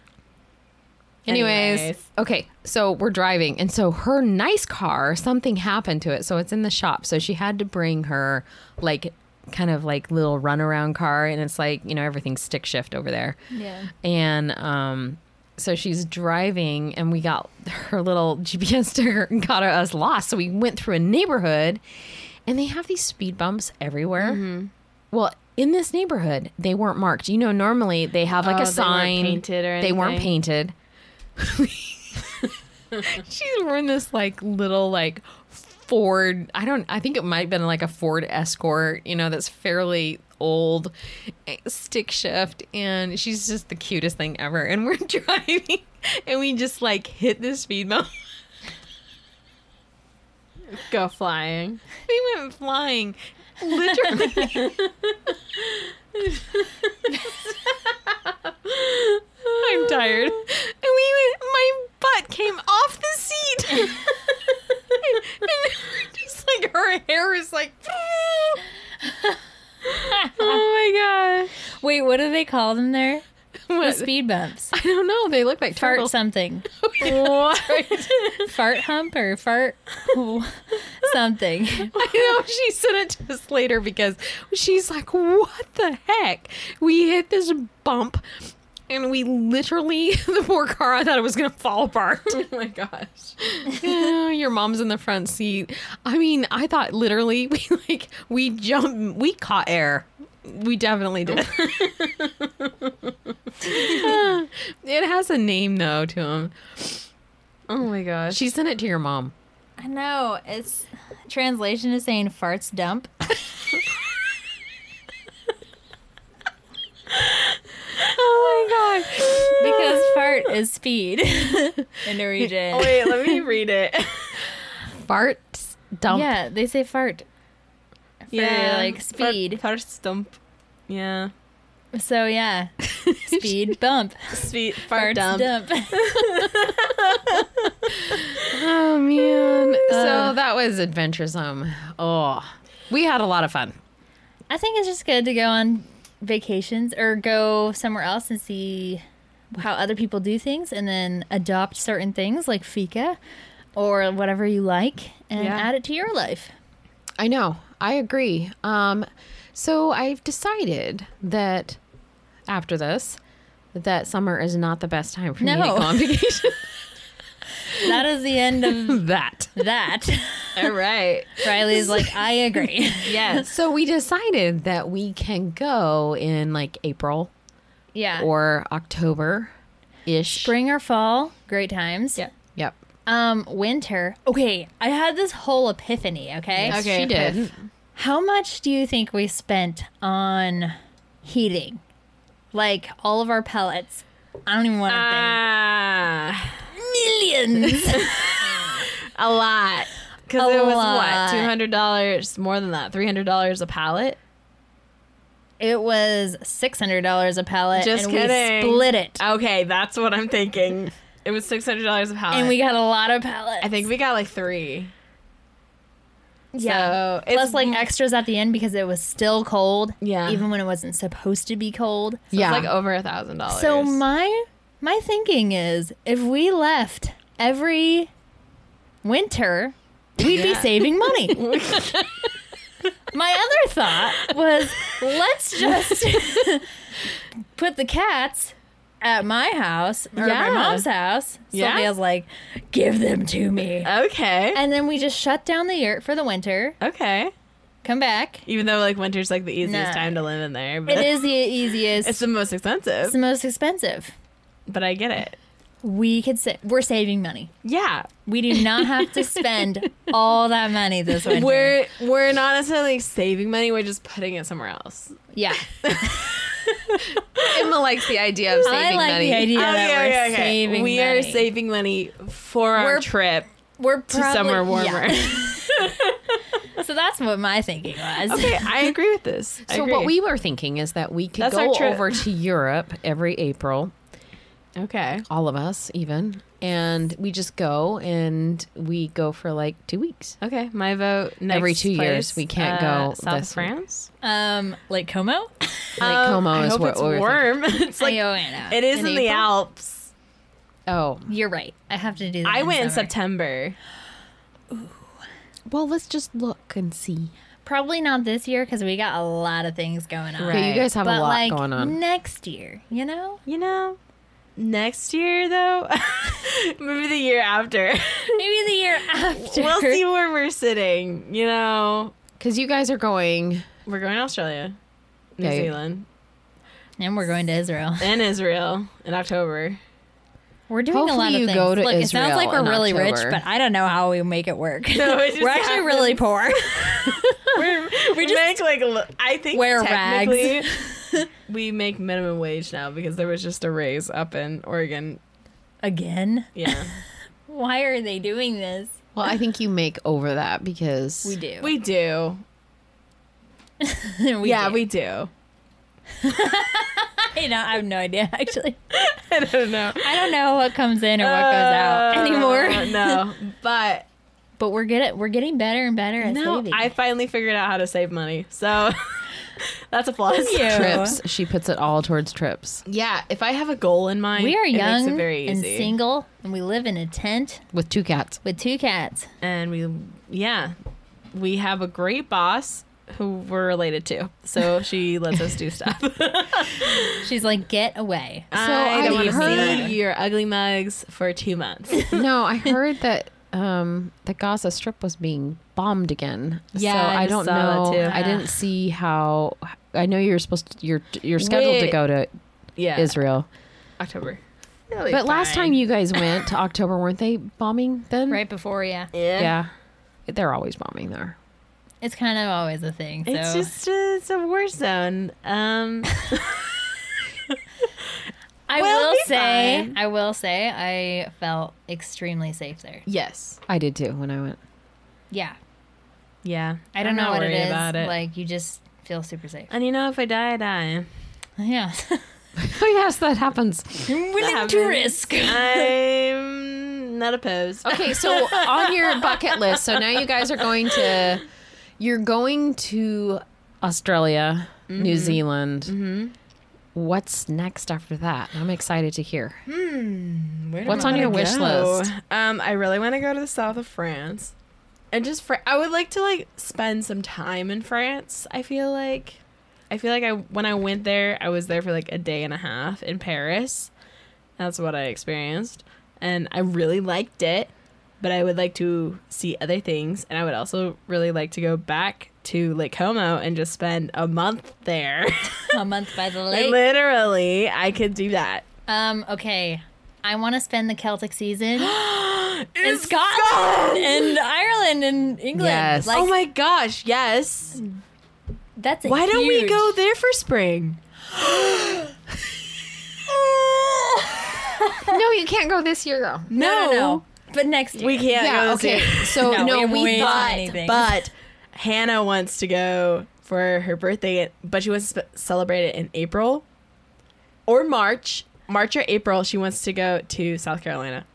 Speaker 2: Anyways,
Speaker 1: Anyways.
Speaker 2: okay, so we're driving, and so her nice car, something happened to it, so it's in the shop. So she had to bring her like kind of like little runaround car, and it's like you know everything's stick shift over there,
Speaker 3: Yeah.
Speaker 2: and um, so she's driving, and we got her little GPS sticker and got us lost. So we went through a neighborhood, and they have these speed bumps everywhere.
Speaker 1: Mm-hmm.
Speaker 2: Well. In this neighborhood, they weren't marked. You know, normally they have like
Speaker 1: Oh,
Speaker 2: a
Speaker 1: they weren't
Speaker 2: sign.
Speaker 1: painted or
Speaker 2: They weren't painted. She's wearing this like little like Ford. I don't. I think it might have been like a Ford Escort. You know, that's fairly old, eh, stick shift, and she's just the cutest thing ever. And we're driving, and we just like hit the speed bump.
Speaker 1: Go flying.
Speaker 2: We went flying, literally. I'm tired. And we my butt came off the seat. and, and just like her hair is like
Speaker 1: Oh my god.
Speaker 3: Wait, what do they call them there? The
Speaker 2: what?
Speaker 3: speed bumps.
Speaker 2: I don't know. They look like
Speaker 3: Fart
Speaker 2: turtles.
Speaker 3: something.
Speaker 1: Oh, what?
Speaker 3: Fart hump or fart something.
Speaker 2: I know she sent it to us later because she's like, "What the heck? We hit this bump, and we literally the poor car. I thought it was gonna fall apart.
Speaker 1: oh my gosh.
Speaker 2: Yeah, Your mom's in the front seat. I mean, I thought literally we like we jumped, we caught air. We definitely did. it has a name though to him.
Speaker 1: Oh my gosh.
Speaker 2: She sent it to your mom.
Speaker 3: I know. It's translation is saying farts dump.
Speaker 2: Oh my god!
Speaker 3: Because fart is speed in Norwegian.
Speaker 1: Oh, wait, let me read it.
Speaker 2: fart dump.
Speaker 3: Yeah, they say fart. For like speed.
Speaker 1: Fart stump. Yeah.
Speaker 3: So yeah. Speed bump.
Speaker 1: speed fart
Speaker 3: Farts
Speaker 1: dump.
Speaker 3: dump.
Speaker 2: Oh man.
Speaker 3: Uh.
Speaker 2: so that was adventuresome. Oh, we had a lot of fun.
Speaker 3: I think it's just good to go on vacations or go somewhere else and see how other people do things and then adopt certain things like fika or whatever you like and
Speaker 1: Yeah.
Speaker 3: add it to your life.
Speaker 2: I know. I agree. Um, so I've decided that after this, that summer is not the best time for me to
Speaker 3: No.
Speaker 2: go on vacation.
Speaker 3: That is the end of
Speaker 2: that.
Speaker 3: that.
Speaker 1: All right.
Speaker 3: Riley's like, I agree.
Speaker 1: Yes.
Speaker 2: So we decided that we can go in like April
Speaker 3: Yeah.
Speaker 2: or October ish.
Speaker 3: Spring or fall, great times.
Speaker 1: Yeah.
Speaker 2: Yep.
Speaker 3: Um, winter. Okay, I had this whole epiphany, okay?
Speaker 2: Yes,
Speaker 1: Okay,
Speaker 2: she did.
Speaker 3: How much do you think we spent on heating? Like all of our pellets. I don't even want to
Speaker 1: Ah,
Speaker 3: think. Millions.
Speaker 1: a lot. Because it was
Speaker 3: lot.
Speaker 1: what two hundred dollars more than that, three hundred dollars a pallet.
Speaker 3: It was six hundred dollars a pallet.
Speaker 1: Just
Speaker 3: and
Speaker 1: kidding.
Speaker 3: We split it,
Speaker 1: Okay, that's what I'm thinking. It was six hundred dollars a pallet.
Speaker 3: and we got a lot of pallets.
Speaker 1: I think we got like three.
Speaker 3: yeah.
Speaker 1: So it's
Speaker 3: Plus, like extras at the end because it was still cold.
Speaker 1: Yeah.
Speaker 3: Even when it wasn't supposed to be cold.
Speaker 1: So
Speaker 2: Yeah.
Speaker 1: it's like over a thousand dollars.
Speaker 3: So my my thinking is if we left every winter, we'd be saving money. my other thought was let's just put the cats at my house or
Speaker 1: Yeah.
Speaker 3: my mom's house.
Speaker 1: Yeah.
Speaker 3: Sylvia's like, give them to me.
Speaker 1: okay,
Speaker 3: And then we just shut down the yurt for the winter.
Speaker 1: okay.
Speaker 3: come back.
Speaker 1: Even though like winter's like the easiest
Speaker 3: Nah.
Speaker 1: time to live in there, but
Speaker 3: It is the easiest.
Speaker 1: it's the most expensive.
Speaker 3: it's the most expensive.
Speaker 1: But I get it.
Speaker 3: We could say we're saving money.
Speaker 1: Yeah,
Speaker 3: We do not have to spend all that money this winter.
Speaker 1: we're we're not necessarily saving money. We're just putting it somewhere else.
Speaker 3: yeah.
Speaker 2: Emma likes the idea of saving
Speaker 3: I like
Speaker 2: money.
Speaker 3: the idea that
Speaker 1: Okay,
Speaker 3: we're
Speaker 1: okay, okay.
Speaker 3: saving
Speaker 1: we
Speaker 3: money.
Speaker 1: are saving money for our
Speaker 3: We're-
Speaker 1: trip
Speaker 3: We're
Speaker 1: to somewhere warmer.
Speaker 3: yeah. So that's what my thinking was.
Speaker 1: okay, I agree with this. I
Speaker 2: So
Speaker 1: agree.
Speaker 2: what we were thinking is that we could
Speaker 1: That's
Speaker 2: go over to Europe every April,
Speaker 1: okay.
Speaker 2: all of us even, and we just go and we go for like two weeks.
Speaker 1: Okay, my vote. Next
Speaker 2: Every two years, we can't
Speaker 1: uh,
Speaker 2: go
Speaker 1: South
Speaker 2: this-
Speaker 1: France.
Speaker 3: Um, Lake Como.
Speaker 2: Lake
Speaker 1: Um,
Speaker 2: Como
Speaker 1: I
Speaker 2: is
Speaker 1: hope
Speaker 2: what
Speaker 1: it's
Speaker 2: we're
Speaker 1: warm. it's like
Speaker 3: I know, I know.
Speaker 1: it is in,
Speaker 2: In
Speaker 1: the Alps.
Speaker 2: Oh,
Speaker 3: You're right. I have to do that.
Speaker 1: I went in
Speaker 3: summer.
Speaker 1: September.
Speaker 2: well, let's just look and see.
Speaker 3: Probably not this year because we got a lot of things going on.
Speaker 1: Right.
Speaker 2: Okay, you guys have
Speaker 3: but
Speaker 2: a lot
Speaker 3: like
Speaker 2: going on.
Speaker 3: next year, you know,
Speaker 1: You know, next year though, maybe the year after.
Speaker 3: maybe the year after.
Speaker 1: we'll see where we're sitting. You know,
Speaker 2: Because you guys are going.
Speaker 1: we're going to Australia, New
Speaker 2: Okay.
Speaker 1: Zealand,
Speaker 3: And we're going to Israel.
Speaker 1: and Israel in October.
Speaker 3: We're doing a lot of
Speaker 2: you
Speaker 3: things.
Speaker 2: go to
Speaker 3: Look, it sounds like we're
Speaker 2: in
Speaker 3: really rich, but I don't know how we make it work.
Speaker 1: No, it just
Speaker 3: we're actually really poor.
Speaker 1: We're, we
Speaker 3: just
Speaker 1: make like I think
Speaker 3: wear
Speaker 1: technically we make minimum wage now because there was just a raise up in Oregon.
Speaker 3: Again?
Speaker 1: Yeah,
Speaker 3: Why are they doing this?
Speaker 2: Well, I think you make over that because
Speaker 3: We do.
Speaker 1: we do.
Speaker 3: We
Speaker 1: yeah,
Speaker 3: do.
Speaker 1: we do.
Speaker 3: I, know, I have no idea, actually.
Speaker 1: I don't know.
Speaker 3: I don't know what comes in or what goes out
Speaker 1: Uh,
Speaker 3: anymore.
Speaker 1: no, but
Speaker 3: But we're good at we're getting better and better at
Speaker 1: no,
Speaker 3: saving.
Speaker 1: I finally figured out how to save money. So that's a plus.
Speaker 3: you.
Speaker 2: trips. She puts it all towards trips
Speaker 1: Yeah, if I have a goal in mind,
Speaker 3: we are
Speaker 1: it makes
Speaker 3: young
Speaker 1: it very
Speaker 3: and
Speaker 1: easy.
Speaker 3: single, and we live in a tent
Speaker 2: with two cats.
Speaker 3: with two cats.
Speaker 1: and we yeah, we have a great boss who we're related to. So she lets us do stuff.
Speaker 3: She's like, get away.
Speaker 1: so
Speaker 2: I
Speaker 1: I don't want to
Speaker 2: heard-
Speaker 1: see your ugly mugs for two months.
Speaker 2: No, I heard that um, the Gaza Strip was being bombed again.
Speaker 1: Yeah,
Speaker 2: so
Speaker 1: I
Speaker 2: I,
Speaker 1: just
Speaker 2: don't
Speaker 1: saw that
Speaker 2: know.
Speaker 1: too.
Speaker 2: I didn't see how. I know you're supposed to. You're you're scheduled to go to
Speaker 1: Yeah,
Speaker 2: Israel,
Speaker 1: October.
Speaker 2: but last time you guys went to October, weren't they bombing then?
Speaker 3: Right before, yeah.
Speaker 1: yeah,
Speaker 2: Yeah, they're always bombing there.
Speaker 3: It's kind of always a thing. So.
Speaker 1: It's just uh, it's a war zone. Um,
Speaker 3: I
Speaker 1: We'll
Speaker 3: will
Speaker 1: be
Speaker 3: say,
Speaker 1: fine.
Speaker 3: I will say, I felt extremely safe there.
Speaker 1: yes,
Speaker 2: I did too when I went.
Speaker 3: Yeah,
Speaker 1: yeah.
Speaker 3: I don't
Speaker 1: I'm
Speaker 3: know
Speaker 1: not
Speaker 3: what it is.
Speaker 1: about it.
Speaker 3: Like you just feel super safe.
Speaker 1: and you know, if I die, I die.
Speaker 3: Yeah,
Speaker 2: Oh yes, that happens.
Speaker 3: willing to risk.
Speaker 1: I'm not opposed.
Speaker 2: Okay, so on your bucket list, so now you guys are going to, you're going to Australia, New Zealand.
Speaker 1: Mm-hmm.
Speaker 2: What's next after that? I'm excited to hear.
Speaker 1: Where do
Speaker 2: What's on your
Speaker 1: wanna
Speaker 2: wish list?
Speaker 1: Um, I really want to go to the south of France, and just for I would like to like spend some time in France. I feel like, I feel like I when I went there, I was there for like a day and a half in Paris. That's what I experienced, and I really liked it. But I would like to see other things, and I would also really like to go back to Lake Como and just spend a month there.
Speaker 3: a month by the lake.
Speaker 1: literally, I could do that.
Speaker 3: Um. Okay. I want to spend the Celtic season in
Speaker 1: In
Speaker 3: Scotland and Ireland and England.
Speaker 2: Yes.
Speaker 3: Like
Speaker 1: oh my gosh, yes.
Speaker 3: that's a
Speaker 1: Why don't we go there for spring?
Speaker 2: No, you can't go this year though.
Speaker 3: No, no, no. But next year.
Speaker 1: We can't
Speaker 2: Yeah,
Speaker 1: go this
Speaker 2: okay.
Speaker 1: year.
Speaker 2: So
Speaker 3: No,
Speaker 2: no,
Speaker 3: we
Speaker 2: we
Speaker 3: way
Speaker 2: thought
Speaker 3: many.
Speaker 1: But Hannah wants to go for her birthday, but she wants to sp- celebrate it in April or March. March or April, she wants to go to South Carolina.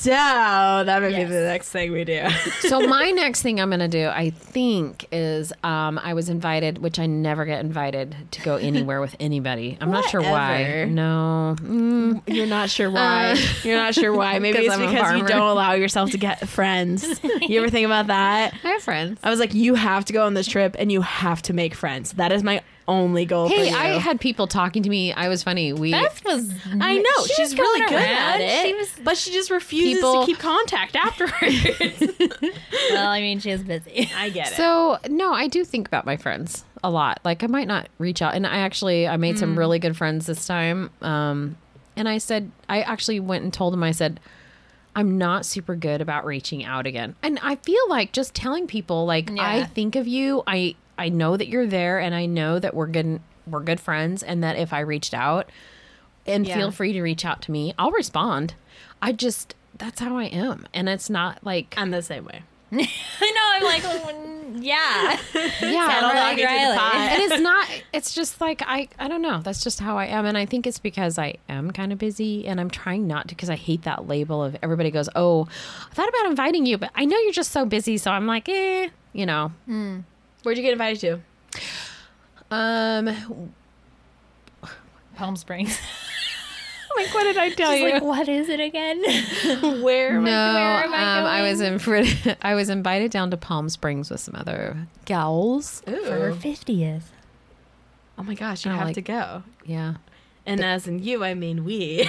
Speaker 1: So that might
Speaker 3: Yes.
Speaker 1: be the next thing we do.
Speaker 2: so my next thing I'm gonna do, I think, is um, I was invited, which I never get invited to go anywhere with anybody. I'm not sure why. No, mm,
Speaker 1: You're not sure why. You're not sure why. Maybe it's
Speaker 2: I'm
Speaker 1: because you don't allow yourself to get friends. You ever think about that?
Speaker 2: I have friends.
Speaker 1: I was like, you have to go on this trip and you have to make friends. That is my only goal for
Speaker 2: Hey,
Speaker 1: you.
Speaker 2: I had people talking to me. I was funny. We
Speaker 3: Beth was.
Speaker 1: I know
Speaker 3: she
Speaker 1: she's really good at it,
Speaker 3: She was.
Speaker 1: but she just refuses
Speaker 2: People-
Speaker 1: to keep contact afterwards.
Speaker 3: Well, I mean, she was busy.
Speaker 1: I get it.
Speaker 2: So no, I do think about my friends a lot. Like I might not reach out, and I actually I made some really good friends this time. Um, and I said I actually went and told them I said I'm not super good about reaching out again, and I feel like just telling people like I think of you. I I know that you're there, and I know that we're good we're good friends, and that if I reached out, and
Speaker 1: Yeah.
Speaker 2: feel free to reach out to me, I'll respond. I just that's how I am, and it's not like
Speaker 1: I'm the same way.
Speaker 3: I know. I'm like, mm, yeah.
Speaker 2: yeah,
Speaker 3: Settle
Speaker 2: right. and it's not it's just like i i don't know that's just how i am and i think it's because i am kind of busy and i'm trying not to because i hate that label of everybody goes oh i thought about inviting you but i know you're just so busy so i'm like eh you know
Speaker 1: Where'd you get invited to?
Speaker 2: um
Speaker 3: Palm Springs.
Speaker 2: like what did i tell
Speaker 3: She's
Speaker 2: you
Speaker 3: like, what is it again?
Speaker 1: Where?
Speaker 2: no,
Speaker 3: where am I
Speaker 2: um, I was in for I was invited down to Palm Springs with some other gals.
Speaker 3: For her fiftieth.
Speaker 1: Oh my gosh, you
Speaker 2: I
Speaker 1: have
Speaker 2: like-
Speaker 1: to go.
Speaker 2: Yeah,
Speaker 1: And as in you, I mean we.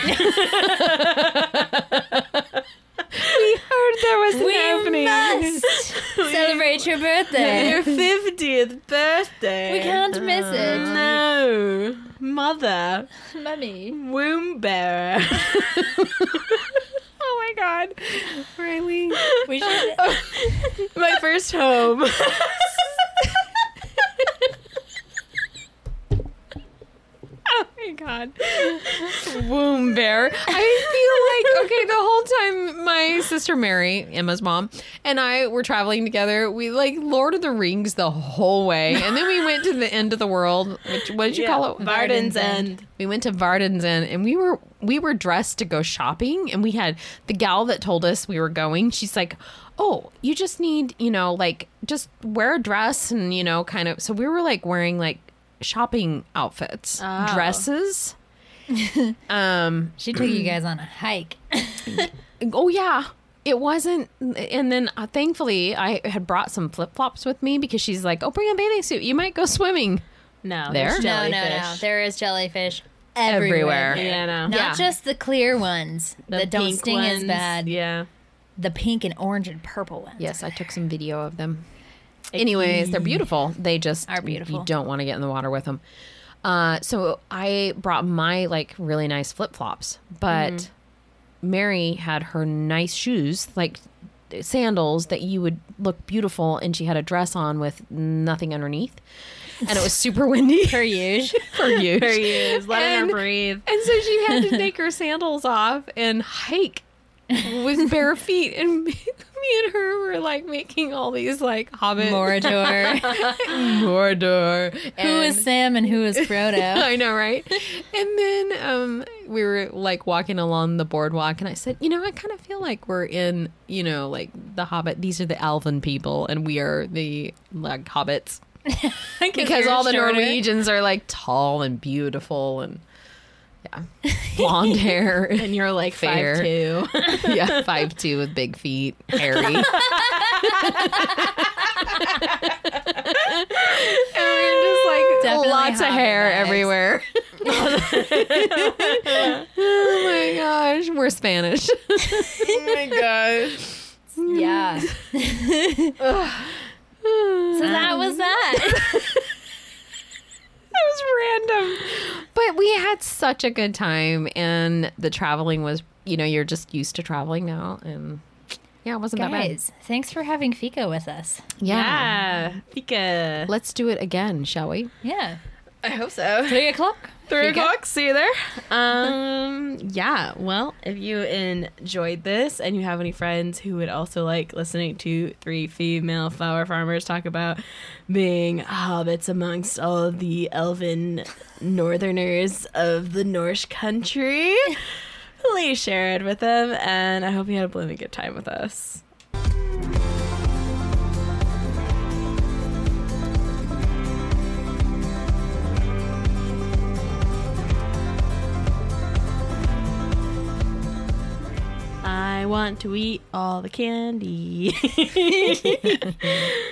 Speaker 2: We there was an
Speaker 3: We
Speaker 2: opening.
Speaker 3: must celebrate your birthday.
Speaker 1: Your 50th birthday.
Speaker 3: We can't miss oh, it.
Speaker 1: No. Mother.
Speaker 3: Mummy.
Speaker 1: Womb bearer.
Speaker 2: Oh my god, Riley.
Speaker 3: We should.
Speaker 1: My first home.
Speaker 2: Oh my god. Womb bear. I feel like okay, the whole time my sister Mary, Emma's mom, and I were traveling together, we like Lord of the Rings the whole way. And then we went to the end of the world, which what did you call it?
Speaker 1: Varden's End.
Speaker 2: We went to Varden's End and we were we were dressed to go shopping and we had the gal that told us we were going, she's like, Oh, you just need, you know, like just wear a dress and, you know, kind of so we were like wearing like shopping outfits.
Speaker 1: Oh.
Speaker 2: Dresses. um
Speaker 3: She took you guys on a hike.
Speaker 2: oh yeah. It wasn't and then uh, thankfully I had brought some flip-flops with me because she's like, "Oh, bring a bathing suit. You might go swimming."
Speaker 1: No.
Speaker 2: There?
Speaker 1: there's
Speaker 3: No, no, no.
Speaker 1: jellyfish.
Speaker 3: There is jellyfish
Speaker 2: Everywhere.
Speaker 3: everywhere.
Speaker 1: Yeah, no.
Speaker 3: Not
Speaker 2: Yeah.
Speaker 3: just the clear ones
Speaker 1: The
Speaker 3: that don't
Speaker 1: pink
Speaker 3: sting as
Speaker 1: ones.
Speaker 3: bad.
Speaker 1: Yeah.
Speaker 3: The pink and orange and purple ones.
Speaker 2: Yes, I took some video of them. Anyways, they're beautiful. They just
Speaker 3: Are beautiful.
Speaker 2: You don't want to get in the water with them. Uh, so I brought my like really nice flip flops, but Mary had her nice shoes, like sandals that you would look beautiful, and she had a dress on with nothing underneath, and it was super windy
Speaker 3: Per usual.
Speaker 1: There he letting
Speaker 2: And-
Speaker 1: her breathe.
Speaker 2: And so she had to take her sandals off and hike with bare feet. And me, me and her were like making all these like hobbit
Speaker 3: Mordor.
Speaker 2: Mordor.
Speaker 3: who
Speaker 2: And-
Speaker 3: is Sam and who is Frodo?
Speaker 2: I know, right? And then um, we were like walking along the boardwalk, and I said, you know, I kind of feel like we're in, you know, like the Hobbit. These are the Elven people, and we are the like hobbits because all the
Speaker 3: shorter.
Speaker 2: Norwegians are like tall and beautiful and yeah, blonde hair.
Speaker 1: And you're like
Speaker 2: Fair.
Speaker 1: five two.
Speaker 2: yeah, five two with big feet, hairy. and we're just like
Speaker 3: Definitely
Speaker 2: lots of hair
Speaker 3: vibes.
Speaker 2: everywhere. oh my gosh, we're Spanish.
Speaker 1: oh my gosh.
Speaker 3: Yeah. so that was that.
Speaker 2: That was random. But we had such a good time, and the traveling was, you know, you're just used to traveling now, and yeah, it wasn't that bad.
Speaker 3: Guys, thanks for having Fika with us.
Speaker 2: Yeah.
Speaker 1: Yeah. Fika.
Speaker 2: Let's do it again, shall we?
Speaker 3: Yeah.
Speaker 1: I hope so.
Speaker 3: Three o'clock.
Speaker 1: Three o'clock. See you there. Um. Yeah. Well, if you enjoyed this and you have any friends who would also like listening to three female flower farmers talk about being hobbits amongst all of the elven northerners of the Norse country, please share it with them. And I hope you had a blooming good time with us. I want to eat all the candy.